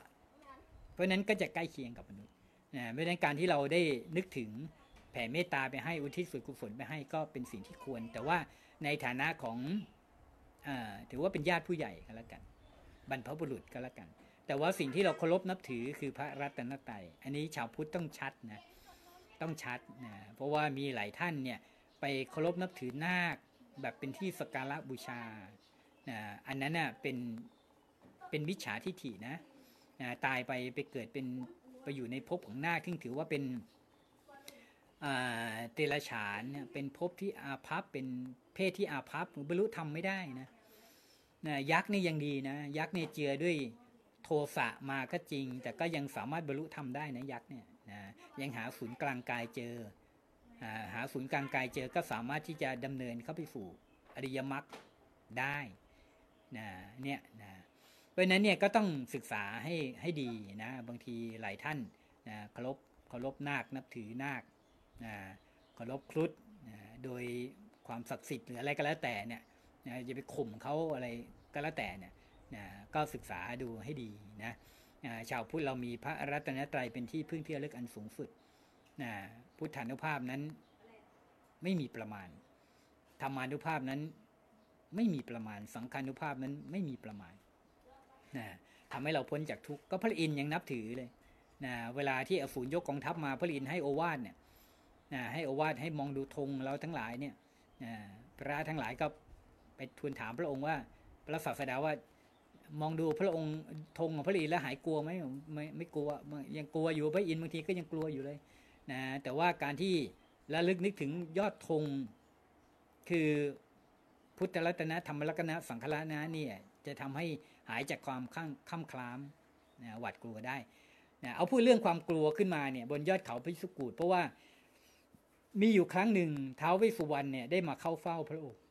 เพราะนั้นก็จะใกล้เคียงกับมนุษย์นะไม่ได้นการที่เราได้นึกถึงแผ่เมตตาไปให้อุทิศส่วนกุศลไปให้ก็เป็นสิ่งที่ควร แต่ว่าในฐานะของ ถือว่าเป็นญาติผู้ใหญ่ก็แล้วกัน บรรพบุรุษก็แล้วกัน แต่ว่าสิ่งที่เราเคารพนับถือคือพระรัตนตรัยอันนี้ชาวพุทธต้องชัดนะต้องชัดนะเพราะว่ามีหลายท่านเนี่ยไปเคารพนับถือนาคแบบเป็นที่สักการะบูชานะอันนั้นน่ะเป็นเป็นมิจฉาทิฐินะนะตายไปไปเกิดเป็นไปอยู่ในภพของนาคซึ่งถือว่าเป็นเตระฉานเนี่ยเป็นภพที่อาภัพเป็น เพศที่อาภัพบรรลุธรรมไม่ได้นะนะยักษ์นี่ยังดีนะ ยักษ์เนี่ยเจือด้วยโทสะมาก็จริง แต่ก็ยังสามารถบรรลุธรรมได้นะยักษ์เนี่ยนะยังหาศูนย์กลางกายเจอหาศูนย์กลางกายเจอก็สามารถที่จะดำเนินเข้าไปสู่อริยมรรคได้นะเนี่ยนะเพราะนั้นเนี่ยก็ต้องศึกษาให้ให้ดีนะบางทีหลายท่านนะเคารพเคารพนาคนับถือนาคนะเคารพครุฑนะโดย ความศักดิ์สิทธิ์หรืออะไรก็แล้วแต่เนี่ยนะจะไปข่มเขาอะไรก็แล้วแต่เนี่ยนะก็ศึกษาดูให้ดีนะชาวพุทธเรามีพระรัตนตรัยเป็นที่พึ่งที่ระลึกอันสูงสุดนะพุทธานุภาพนั้นไม่มีประมาณธรรมานุภาพนั้นไม่มีประมาณ สังขานุภาพนั้นไม่มีประมาณนะทำให้เราพ้นจากทุกข์ก็พระอินทร์ยังนับถือเลยนะเวลาที่อสูรยกกองทัพมาพระอินทร์ให้โอวาทเนี่ยนะให้โอวาทให้มองดูธงเราทั้งหลายเนี่ย พระทั้งหลายก็ไปทูลถามพระองค์ว่า พระศาสดาว่ามองดูพระองค์ธงของพระอินทร์แล้วหายกลัวไหมไม่ไม่กลัวยังกลัวอยู่พระอินทร์บางทีก็ยังกลัวอยู่เลยนะแต่ว่าการที่ระลึกนึกถึงยอดธงคือพุทธรัตนะธรรมรัตนะสังฆรัตนะเนี่ยจะทำให้หายจากความข้างข้ามคลามนะหวาดกลัวได้นะเอาพูดเรื่องความกลัวขึ้นมาเนี่ยบนยอดเขาพิสุกูดเพราะว่า มีอยู่ครั้งหนึ่งท้าวเวสุวรรณเนี่ยได้มาเข้าเฝ้าพระองค์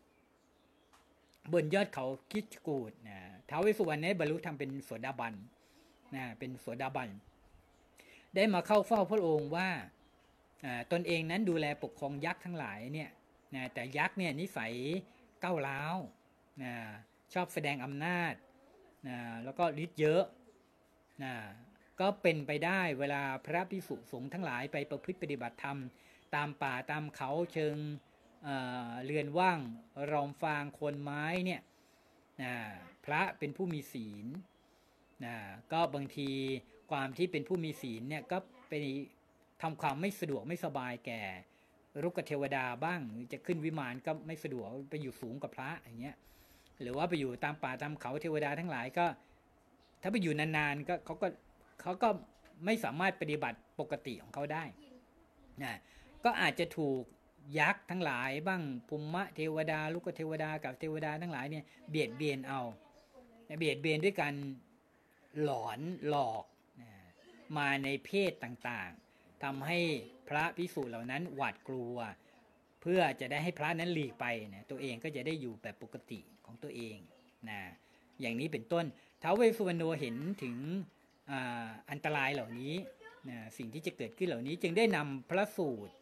บนยอดเขาคิชกูดนะท้าวเวสุวรรณเนี่ยบรรลุธรรมเป็นโสดาบันนะเป็นโสดาบัน ได้มาเข้าเฝ้าพระองค์ว่าตนเองนั้นดูแลปกครองยักษ์ทั้งหลายเนี่ยนะแต่ยักษ์เนี่ยนิสัยก้าวร้าวนะชอบแสดงอำนาจนะแล้วก็ฤทธิ์เยอะนะก็เป็นไปได้เวลาพระพิสุสงฆ์ทั้งหลายไปประพฤติปฏิบัติธรรม ตามป่าตามเขาเชิงเเรือนว่างรอมฟางโคนไม้เนี่ยพระเป็นผู้มีศีลก็บางทีความที่เป็นผู้มีศีลเนี่ยก็ไปทำความไม่สะดวกไม่สบายแก่รุกเทวดาบ้างจะขึ้นวิมานก็ไม่สะดวกไปอยู่สูงกับพระอย่างเงี้ยหรือว่าไปอยู่ตามป่าตามเขาเทวดาทั้งหลายก็ ถ้าไปอยู่นานๆก็เขาก็เขาก็ไม่สามารถปฏิบัติปกติของเขาได้นะ ก็อาจจะถูกยักษ์ทั้งหลายบ้างภูมะเทวดา ลูกเทวดากับเทวดาทั้งหลายเนี่ยเบียดเบียนเอาเบียดเบียนด้วยการหลอนหลอกมาในเพศต่างๆทำให้พระพิสุเหล่านั้นหวาดกลัว เพื่อจะได้ให้พระนั้นหลีกไปนะตัวเองก็จะได้อยู่แบบปกติของตัวเองนะอย่างนี้เป็นต้นท้าวเวสสุวรรณเห็นถึงอันตรายเหล่านี้นะสิ่งที่จะเกิดขึ้นเหล่านี้จึงได้นำพระสูตร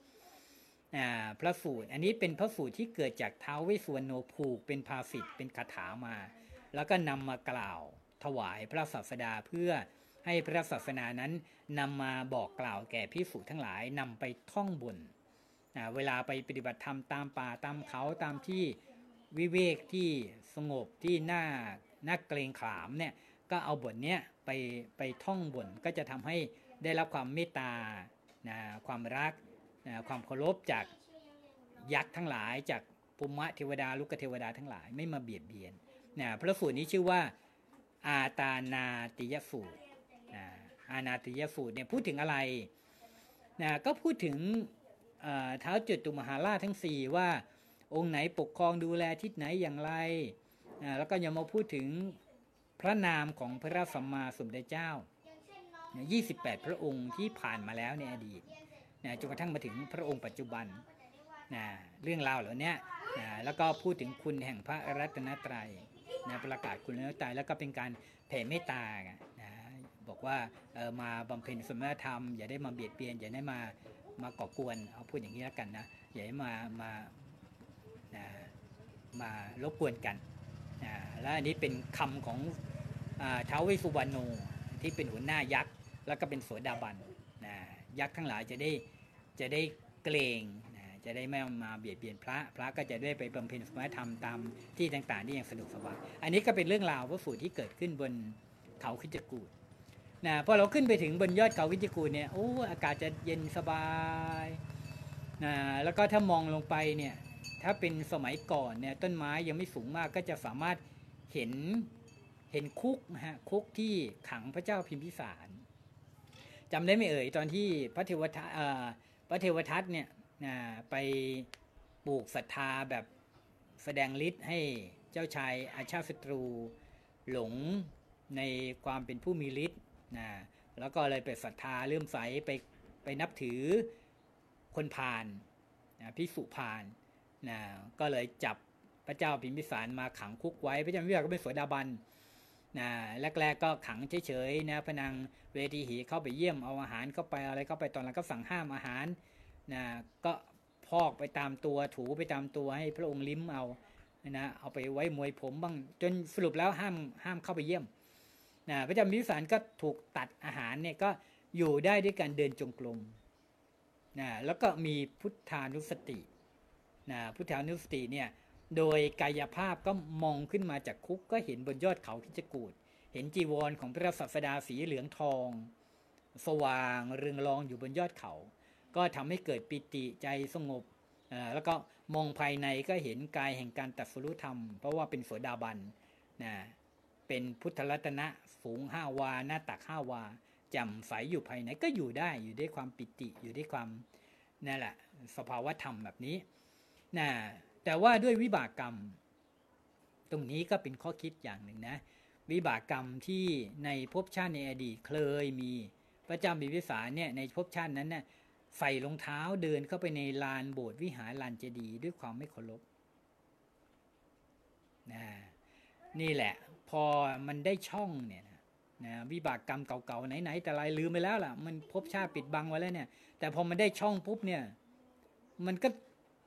พระสูตร อันนี้เป็นพระสูตรที่เกิดจากเท้าวเวสสุวรรณผูกเป็นภาษิตเป็นคาถามา แล้วก็นำมากล่าวถวายพระศาสดาเพื่อให้พระศาสนานั้นนำมาบอกกล่าวแก่พิสุทั้งหลายนำไปท่องบนเวลาไปปฏิบัติธรรมตามป่าตามเขาตามที่วิเวกที่สงบที่น่าน่าเกรงขามเนี่ยก็เอาบทเนี้ยไปไปท่องบนก็จะทำให้ได้รับความเมตตานะความรัก ความเคารพจากยักษ์ทั้งหลายจากปุมมะเทวดาลุกเทวดาทั้งหลายไม่มาเบียดเบียนนะพระสูตรนี้ชื่อว่าอาตานาติยสูตรนะอานาติยสูตรเนี่ยพูดถึงอะไรนะก็พูดถึงเท้าจุดตุมหาราชทั้ง 4 ว่าองค์ไหนปกครองดูแลทิศไหนอย่างไรนะแล้วก็ยังมาพูดถึงพระนามของพระสัมมาสัมพุทธเจ้า 28 พระองค์ที่ผ่านมาแล้วในอดีต นะจนกระทั่งมาถึงพระองค์ปัจจุบันนะเรื่องราวเหล่านี้นะแล้วก็พูดถึงคุณแห่งพระรัตนตรัยนะประกาศคุณรัตนตรัยแล้วก็เป็นการแผ่เมตตานะบอกว่าเออมาบำเพ็ญสมณธรรม อย่าได้มาเบียดเบียน อย่าได้มามาก่อกวนเอาพูดอย่างนี้แล้วกันนะอย่าให้มามานะมารบกวนกันนะและอันนี้เป็นคำของท้าวเวสุวรรณโนที่เป็นหัวหน้ายักษ์ แล้วก็เป็นโสดาบัน ยักษ์ทั้งหลายจะได้จะได้เกรงนะจะได้ไม่มาเบียดเบียนพระ พระก็จะได้ไปบำเพ็ญสมณธรรมตามที่ต่างๆที่ยังสะดวกสบาย อันนี้ก็เป็นเรื่องราวพระสูที่เกิดขึ้นบนเขาคิจกูดนะพอเราขึ้นไปถึงบนยอดเขาคิจกูดเนี่ยโอ้อากาศจะเย็นสบายนะแล้วก็ถ้ามองลงไปเนี่ยถ้าเป็นสมัยก่อนเนี่ยต้นไม้ยังไม่สูงมากก็จะสามารถเห็นเห็นคุกนะฮะคุกที่ขังพระเจ้าพิมพิสาร จำได้ไม่เอ่ยตอนที่พระเทวทัตพระเทวทัตเนี่ยไปปลูกศรัทธาแบบแสดงฤทธิ์ให้เจ้าชายอาชาศัตรูหลงในความเป็นผู้มีฤทธิ์นะแล้วก็เลยไปศรัทธาเลื่อมใสไปไปนับถือคนพาลนะพิสุพาลนะก็เลยจับพระเจ้าพิมพิสารมาขังคุกไว้ พระเจ้าพิมพิสารก็เป็นโสดาบัน นะแรกๆก็ขังเฉยๆนะพนังเวทีหีเข้าไปเยี่ยมเอาอาหารเข้าไปอะไรเข้าไปตอนหลังก็สั่งห้ามอาหารนะก็พอกไปตามตัวถูไปตามตัวให้พระองค์ลิ้มเอานะเอาไปไว้มวยผมบ้างจนสรุปแล้วห้ามห้ามเข้าไปเยี่ยมนะพระเจ้าพิมพิสารก็ถูกตัดอาหารเนี่ยก็อยู่ได้ด้วยการเดินจงกรมนะแล้วก็มีพุทธานุสตินะพุทธานุสติเนี่ย โดยกายภาพก็มองขึ้นมาจากคุกก็เห็นบนยอดเขาคิจกูดเห็นจีวรของพระศาสดาสีเหลืองทอง สว่างเรืองรองอยู่บนยอดเขา ก็ทำให้เกิดปิติใจสงบแล้วก็มองภายในก็เห็นกายแห่งการตัดสรุธรรม เพราะว่าเป็นโสดาบันนะเป็นพุทธรัตนะสูงห้าวา หน้าตักห้าวาจ่มใสอยู่ภายในก็อยู่ได้อยู่ด้วยความปิติอยู่ด้วยความนั่นแหละสภาวะธรรมแบบนี้นะ แต่ว่าด้วยวิบากกรรม ตรงนี้ก็เป็นข้อคิดอย่างหนึ่งนะ วิบากกรรมที่ในภพชาติในอดีตเคยมีพระจ้าบิมพิสารเนี่ยในภพชาตินั้นน่ะใส่รองเท้าเดินเข้าไปในลานโบสถ์วิหารลานเจดีย์ด้วยความไม่เคารพนะนี่แหละ พอมันได้ช่องเนี่ยนะนะวิบากกรรมเก่าๆไหนๆแต่ไรลืมไปแล้วล่ะ มันภพชาติปิดบังไว้แล้วเนี่ย แต่พอมันได้ช่องปุ๊บเนี่ย มันก็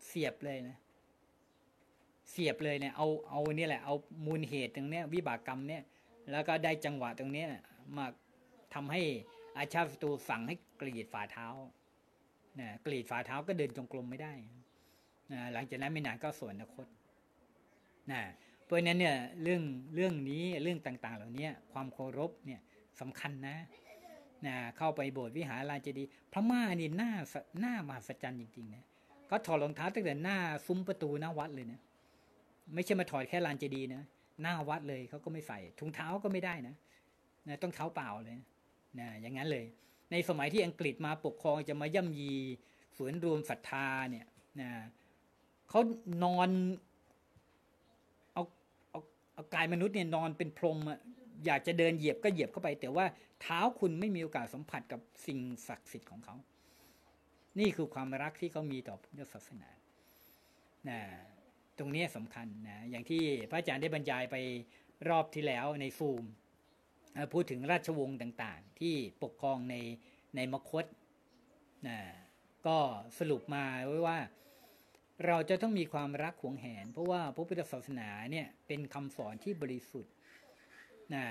เสียบเลยนะ เสียบเลยเนี่ยเอาเอาเนี่ยแหละเอามูลเหตุตรงเนี้ยวิบากกรรมเนี่ยแล้วก็ได้จังหวะตรงเนี้ยมาทำให้อาชาติศัตรูสั่งให้กรีดฝ่าเท้านะกรีดฝ่าเท้าก็เดินจงกรมไม่ได้นะหลังจากนั้นไม่นานก็สวนนคตนะเพราะนั้นเนี่ยเรื่องเรื่องนี้เรื่องต่าง ๆ เหล่านี้ความเคารพเนี่ยสำคัญนะนะเข้าไปโบสถ์วิหารลานเจดีย์พม่านี่หน้าสหน้ามหัศจรรย์จริงๆนะก็ถอดรองเท้าตั้งแต่หน้าซุ้มประตูหน้าวัดเลยนะ ไม่ใช่มาถอดแค่ลานเจดีย์นะหน้าวัดเลยเขาก็ไม่ใส่ถุงเท้าก็ไม่ได้นะนะต้องเท้าเปล่าเลยนะอย่างนั้นเลย ในสมัยที่อังกฤษมาปกครองจะมาย่ำยีสวนรวมศรัทธาเนี่ยนะเขานอนเอาเอาเอากายมนุษย์เนี่ยนอนเป็นพรมอะอยากจะเดินเหยียบก็เหยียบเข้าไป แต่ว่าเท้าคุณไม่มีโอกาสสัมผัสกับสิ่งศักดิ์สิทธิ์ของเขา นี่คือความรักที่เขามีต่อพุทธศาสนานะ ตรงนี้สำคัญนะอย่างที่พระอาจารย์ได้บรรยายไปรอบที่แล้วในซูม พูดถึงราชวงศ์ต่างๆ ที่ปกครองในในมคตนะก็สรุปมาไว้ว่าเราจะต้องมีความรักหวงแหน เพราะว่าพระพุทธศาสนาเนี่ยเป็นคำสอนที่บริสุทธิ์นะ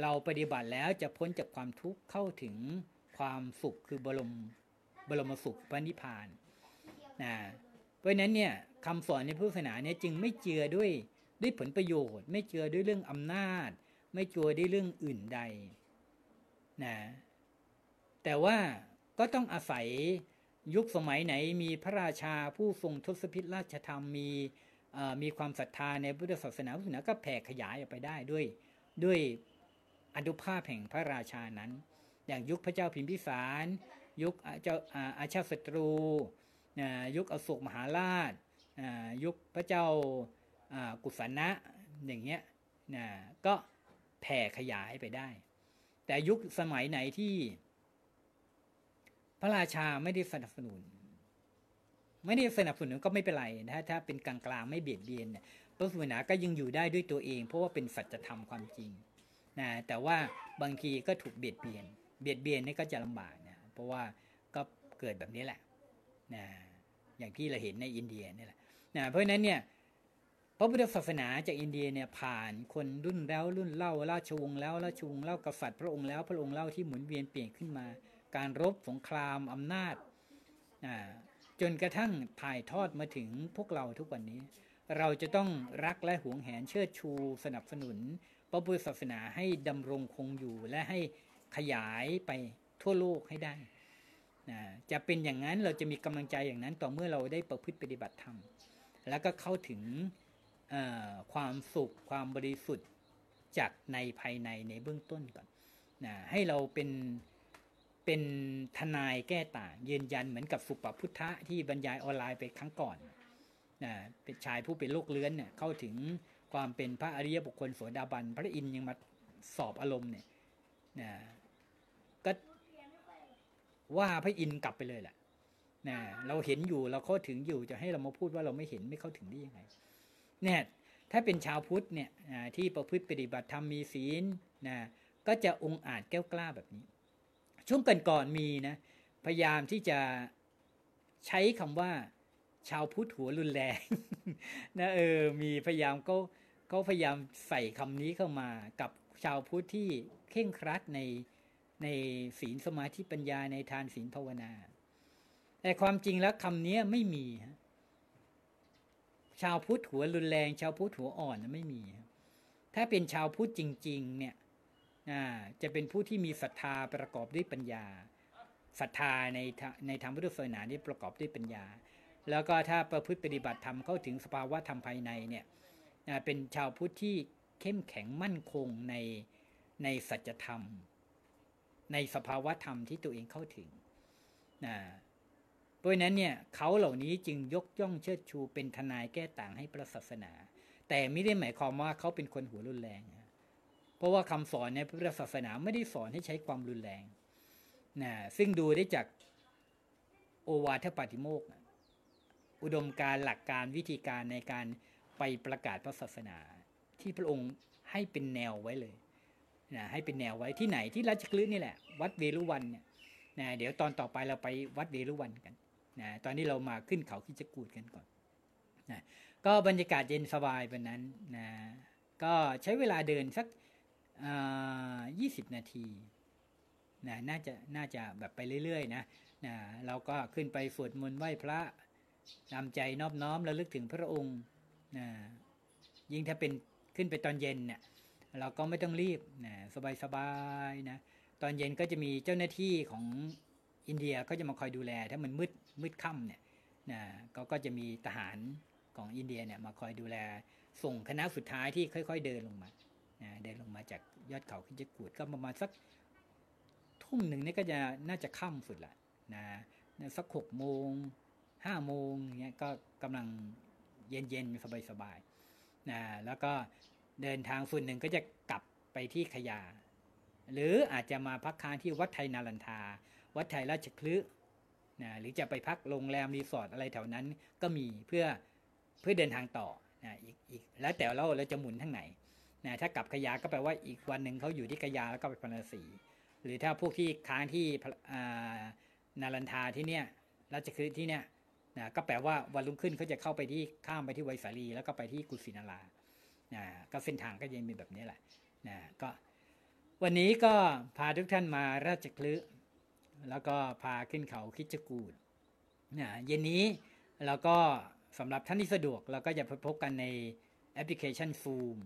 เราปฏิบัติแล้วจะพ้นจากความทุกข์เข้าถึงความสุขคือบรมบรมสุขพระนิพพานนะ ราะนั้นเนี่ยคำสอนในพุทธศาสนาเนี่ยจึงไม่เจือด้วยด้วยผลประโยชน์ ไม่เจือด้วยเรื่องอำนาจ ไม่เจือด้วยเรื่องอื่นใดนะแต่ว่าก็ต้องอาศัยยุคสมัยไหนมีพระราชาผู้ทรงทศพิธราชธรรมมีมีความศรัทธาในพุทธศาสนาพุทธศาสนาก็แผ่ขยายออกไปได้ด้วยด้วยอนุภาพแห่งพระราชานั้น อย่างยุคพระเจ้าพิมพิสาร ยุคอาเจ้าอาชาศัตรู ยุคอโศกมหาราชยุคพระเจ้ากุศนะอย่างเงี้ยก็แผ่ขยายไปได้ แต่ยุคสมัยไหนที่ พระราชาไม่ได้สนับสนุน ไม่ได้สนับสนุนก็ไม่เป็นไรถ้าถ้าเป็นกลางๆไม่เบียดเบียนเนี่ยพระศาสนาก็ยังอยู่ได้ด้วยตัวเอง เพราะว่าเป็นสัจธรรมความจริงนะแต่ว่าบางทีก็ถูกเบียดเบียน เบียดเบียนนี่ก็จะลำบากนะเพราะว่าก็เกิดแบบนี้แหละนะ อย่างที่เราเห็นในอินเดียนี่แหละนะเพราะฉะนั้นเนี่ยพระพุทธศาสนาจากอินเดียเนี่ยผ่านคนรุ่นแล้วรุ่นเล่าราชวงศ์แล้วราชวงศ์เล่ากษัตริย์พระองค์แล้วพระองค์เล่าที่หมุนเวียนเปลี่ยนขึ้นมา การรบสงครามอำนาจอ่าจนกระทั่งถ่ายทอดมาถึงพวกเราทุกวันนี้ เราจะต้องรักและหวงแหนเชิดชู สนับสนุน พระพุทธศาสนาให้ดำรงคงอยู่และให้ขยายไปทั่วโลกให้ได้ นะจะเป็นอย่างนั้นเราจะมีกำลังใจอย่างนั้นต่อเมื่อเราได้ประพฤติปฏิบัติธรรม แล้วก็เข้าถึงความสุขความบริสุทธิ์จากในภายในในเบื้องต้นก่อนนะให้เราเป็นเป็นทนายแก้ต่างยืนยันเหมือนกับสุปพุทธะที่บรรยายออนไลน์ไปครั้งก่อนนะเป็นชายผู้เป็นโรคเลื้อนเนี่ยเข้าถึงความเป็นพระอริยบุคคลโสดาบัน พระอินยังมาสอบอารมณ์เนี่ยนะ ว่าพระอินทร์กลับไปเลยแหละนะเราเห็นอยู่เราเข้าถึงอยู่จะให้เรามาพูดว่าเราไม่เห็นไม่เข้าถึงได้ยังไงเนี่ยถ้าเป็นชาวพุทธเนี่ยที่ประพฤติปฏิบัติธรรมมีศีลนะก็จะองอาจแก้วกล้าแบบนี้ ช่วงก่อนๆมีนะพยายามที่จะใช้คำว่า ชาวพุทธหัวรุนแรงนะเออมีพยายามก็เขาพยายามใส่คำนี้เข้ามากับชาวพุทธที่เข่งครัดใน ในศีลสมาธิปัญญาในทานศีลภาวนา แต่ความจริงแล้วคำนี้ไม่มี ชาวพุทธหัวรุนแรง ชาวพุทธหัวอ่อนไม่มี ถ้าเป็นชาวพุทธจริง ๆ เนี่ยจะเป็นผู้ที่มีศรัทธาประกอบด้วยปัญญาศรัทธาในในทางพุทธศาสนานี่ประกอบด้วยปัญญา แล้วก็ถ้าประพฤติปฏิบัติธรรมเข้าถึงสภาวะธรรมภายในเนี่ยเป็นชาวพุทธที่เข้มแข็งมั่นคงในในสัจธรรม ในสภาวะธรรมที่ตัวเองเข้าถึงนะเพราะนั้นเนี่ยเขาเหล่านี้จึงยกย่องเชิดชูเป็นทนายแก้ต่างให้พระศาสนา แต่ไม่ได้หมายความว่าเขาเป็นคนหัวรุนแรง เพราะว่าคำสอนในพระศาสนาไม่ได้สอนให้ใช้ความรุนแรงนะซึ่งดูได้จากโอวาทปาติโมกขุดมการหลักการวิธีการในการไปประกาศพระศาสนา ที่พระองค์ให้เป็นแนวไว้เลย นะให้เป็นแนวไว้ที่ไหนที่ราชคลึนี่แหละ วัดเวรุวันเนี่ยนะเดี๋ยวตอนต่อไปเราไปวัดเวรุวันกันนะตอนนี้เรามาขึ้นเขาคิจกูดกันก่อนนะก็บรรยากาศเย็นสบายวันนั้นนะก็ใช้เวลาเดินสักยี่สิบนาทีนะน่าจะน่าจะแบบไปเรื่อยๆนะนะเราก็ขึ้นไปสวดมนต์ไหว้พระนำใจนอบน้อมระลึกถึงพระองค์นะยิ่งถ้าเป็นขึ้นไปตอนเย็นเนี่ย เราก็ไม่ต้องรีบนะสบายๆนะตอนเย็นก็จะมีเจ้าหน้าที่ของอินเดียก็จะมาคอยดูแล ถ้ามันมืดมืดค่ำเนี่ยนะก็ก็จะมีทหารของอินเดียเนี่ยมาคอยดูแลส่งคณะสุดท้ายที่ค่อย ๆ เดินลงมานะเดินลงมาจากยอดเขาคิจกูดก็ประมาณสักทุ่มหนึ่งนี่ก็จะน่าจะค่ำสุดละนะสักหกโมงห้าโมงเงี้ยก็กำลังเย็นๆสบายๆนะแล้วก็ เดินทางส่วนหนึ่งก็จะกลับไปที่ขยา หรืออาจจะมาพักค้างที่วัดไทยนารันทา วัดไทยราชคลึนะหรือจะไปพักโรงแรมรีสอร์ทอะไรแถวนั้นก็มีเพื่อเพื่อเดินทางต่อนะอีกอีกแล้วแต่เราเราจะหมุนทั้งไหนนะถ้ากลับขยาก็แปลว่าอีกวันหนึ่งเขาอยู่ที่ขยาแล้วก็ไปพนาสีหรือถ้าพวกที่ค้างที่นารันทาที่เนี้ยราชคลึที่เนี้ยนะก็แปลว่าวันรุ่งขึ้นเขาจะเข้าไปที่ข้ามไปที่ไวสาลีแล้วก็ไปที่กุสินารา นะก็เส้นทางก็ยังมีแบบนี้แหละนะก็วันนี้ก็พาทุกท่านมาราชคลึแล้วก็พาขึ้นเขาคิจกูดนะเย็นนี้แล้วก็สำหรับท่านที่สะดวกเราก็จะพบกันในแอปพลิเคชัน Zoom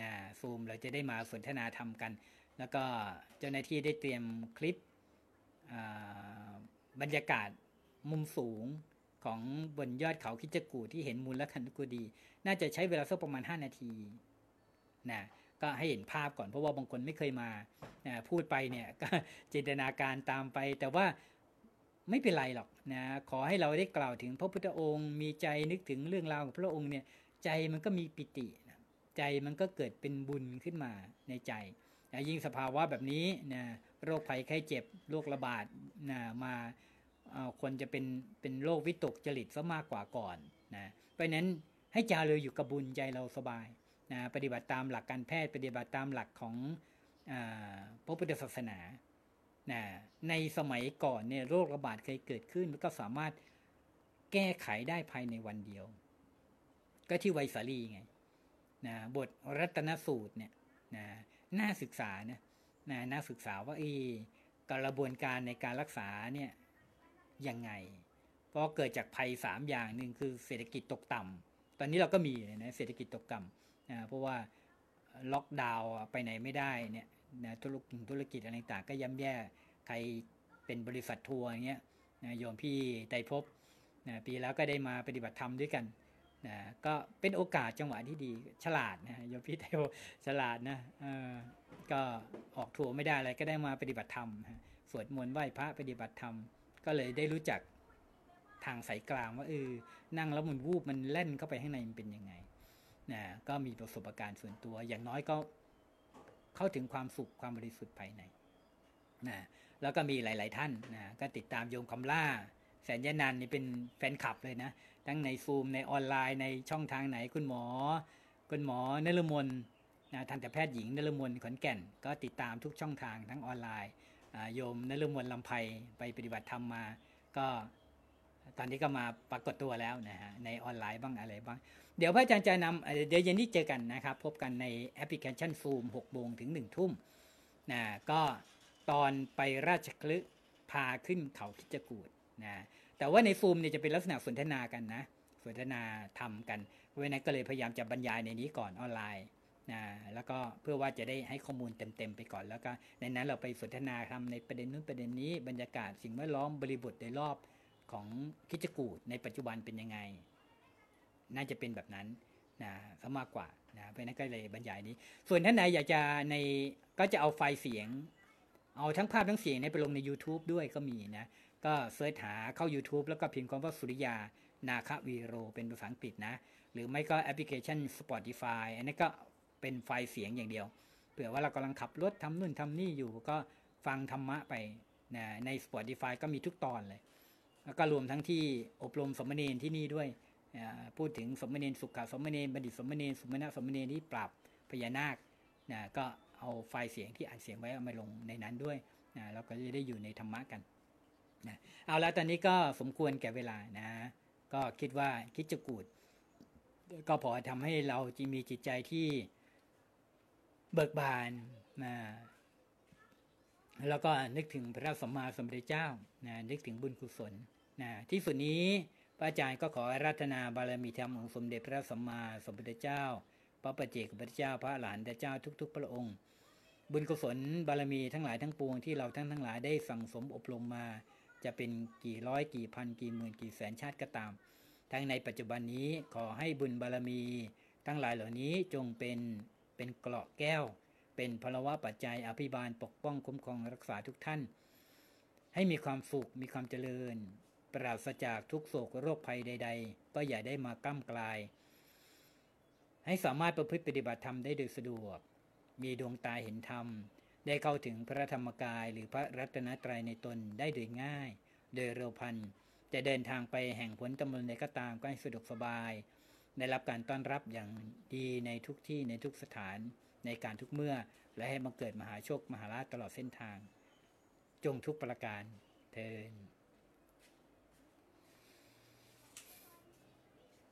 นะซูมเราจะได้มาสนทนาธรรมกัน แล้วก็เจ้าหน้าที่ได้เตรียมคลิปบรรยากาศมุมสูง ของบนยอดเขาคิจกูที่เห็นมูลและคันกุดี น่าจะใช้เวลาสักประมาณ 5 นาทีนะก็ให้เห็นภาพก่อนเพราะว่าบางคนไม่เคยมานะพูดไปเนี่ยก็จินตนาการตามไป แต่ว่าไม่เป็นไรหรอกนะขอให้เราได้กล่าวถึงพระพุทธองค์มีใจนึกถึงเรื่องราวของพระองค์เนี่ยใจมันก็มีปิตินะใจมันก็เกิดเป็นบุญขึ้นมาในใจนะยิ่งสภาวะแบบนี้นะโรคภัยไข้เจ็บโรคระบาดนะมา คนจะเป็นเป็นโรควิตกจริตซะมากกว่าก่อนนะเพราะนั้นให้จาเลยอยู่กับบุญใจเราสบายนะปฏิบัติตามหลักการแพทย์ ปฏิบัติตามหลักของอพระพุทธศาสนานะในสมัยก่อนเนี่ยโรคระบาดเคยเกิดขึ้นแล้วก็สามารถแก้ไขได้ภายในวันเดียว ก็ที่ไวสาลีไงนะบทรัตนสูตรเนี่ยนะน่าศึกษานะนะน่าศึกษาว่าอีกระบวนการในการรักษาเนี่ย ยังไงเพราะเกิดจากภัยสามอย่างหนึ่งคือเศรษฐกิจตกต่ำตอนนี้เราก็มีนะเศรษฐกิจตกต่ำนะเพราะว่าล็อกดาวน์ไปไหนไม่ได้เนี่ยนะธุรกิจธุรกิจอะไรต่างก็ย่ำแย่ใครเป็นบริษัททัวร์อย่างเงี้ยนะโยมพี่ไตรภพนะปีแล้วก็ได้มาปฏิบัติธรรมด้วยกันนะก็เป็นโอกาสจังหวะที่ดีฉลาดนะโยมพี่ไตรภพฉลาดนะก็ออกทัวร์ไม่ได้อะไรก็ได้มาปฏิบัติธรรมสวดมนต์ไหว้พระปฏิบัติธรรม ก็เลยได้รู้จักทางสายกลางว่าเออนั่งแล้วมันวูบมันเล่นเข้าไปข้างในมันเป็นยังไงนะก็มีประสบการณ์ส่วนตัว อย่างน้อยก็เข้าถึงความสุขความบริสุทธิ์ภายในนะแล้วก็มีหลาย ๆ ท่านนะก็ติดตามโยมคำล่า แสนยานันนี่เป็นแฟนคลับเลยนะ ทั้งในซูมในออนไลน์ในช่องทางไหนคุณหมอ คุณหมอนรมนนะทันตแพทย์หญิงนรมนขอนแก่น ก็ติดตามทุกช่องทางทั้งออนไลน์ โยมนฤมลลำไพไปปฏิบัติธรรมมา ก็ตอนนี้ก็มาปรากฏตัวแล้วนะฮะในออนไลน์บ้างอะไรบ้าง เดี๋ยวพระอาจารย์จะนำเดี๋ยวเย็นนี้เจอกันนะครับ พบกันในแอปพลิเคชันซูม6โมงถึง 1 ทุ่มนะก็ตอนไปราชคลึพาขึ้นเขาคิจกูดนะแต่ว่าในซูมเนี่ยจะเป็นลักษณะสนทนากันนะสนทนาทำกันเพราะนั้นก็เลยพยายามจะบรรยายในนี้ก่อนออนไลน์ นะแล้วก็เพื่อว่าจะได้ให้ข้อมูลเต็มๆไปก่อน แล้วก็ในนั้นเราไปสนทนาทำในประเด็นนู้นประเด็นนี้บรรยากาศสิ่งแวดล้อมบริบทโดยรอบของคิจกูดในปัจจุบันเป็นยังไง น่าจะเป็นแบบนั้นนะซะมากกว่านะเพราะนั้นก็เลยบรรยายนี้ ส่วนท่านไหนอยากจะในก็จะเอาไฟล์เสียง เอาทั้งภาพทั้งเสียงไปลงใน YouTube ด้วยก็มีนะ ก็เสิร์ชหาเข้า YouTube แล้วก็พิมพ์คำว่าสุริยานาควีโร เป็นภาษาอังกฤษนะ หรือไม่ก็แอปพลิเคชัน Spotify อันนี้ก็ เป็นไฟล์เสียงอย่างเดียว เผื่อว่าเรากำลังขับรถทำนู่นทำนี่อยู่ก็ฟังธรรมะไปนะใน Spotify ก็มีทุกตอนเลย แล้วก็รวมทั้งที่อบรมสมณเณรที่นี่ด้วย พูดถึงสมณเณรสุขะสมณเณรบัณฑิตสมณเณรสุมณะสมณเณรที่ปราบพญานาคนะก็เอาไฟล์เสียงที่อัดเสียงไว้เอามาลงในนั้นด้วยนะเราก็จะได้อยู่ในธรรมะกันนะเอาแล้วตอนนี้ก็สมควรแก่เวลานะ ก็คิดว่าคิดจะกูด ก็พอทำให้เราจะมีจิตใจที่ เบิกบานนะแล้วก็นึกถึงพระสัมมาสัมพุทธเจ้านะนึกถึงบุญกุศลนะที่สุดนี้พระอาจารย์ก็ขอราธนาบารมีธรรมของสมเด็จพระสัมมาสัมพุทธเจ้า พระปัจเจกพุทธเจ้าพระอรหันตเจ้าทุก ๆ พระองค์ บุญกุศลบารมีทั้งหลายทั้งปวงที่เราทั้งทั้งหลายได้สั่งสมอบรมมา จะเป็นกี่ร้อยกี่พันกี่หมื่นกี่แสนชาติก็ตาม ทั้งในปัจจุบันนี้ขอให้บุญบารมี ทั้งหลายเหล่านี้จงเป็น เป็นเกราะแก้ว เป็นพลวะปัจจัยอภิบาลปกป้องคุ้มครองรักษาทุกท่าน ให้มีความสุขมีความเจริญ ปราศจากทุกโศกโรคภัยใด ๆ ก็อย่าได้มาก้ามกลาย ให้สามารถประพฤติปฏิบัติธรรมได้โดยสะดวก มีดวงตาเห็นธรรม ได้เข้าถึงพระธรรมกายหรือพระรัตนตรัยในตนได้โดยง่าย โดยเร็วพันจะเดินทางไปแห่งผลตำบลใดก็ตามก็ให้สะดวกสบาย ได้รับการต้อนรับอย่างดีในทุกที่ในทุกสถานในการทุกเมื่อ และให้บังเกิดมหาโชคมหาราชตลอดเส้นทาง จงทุกประการเทิน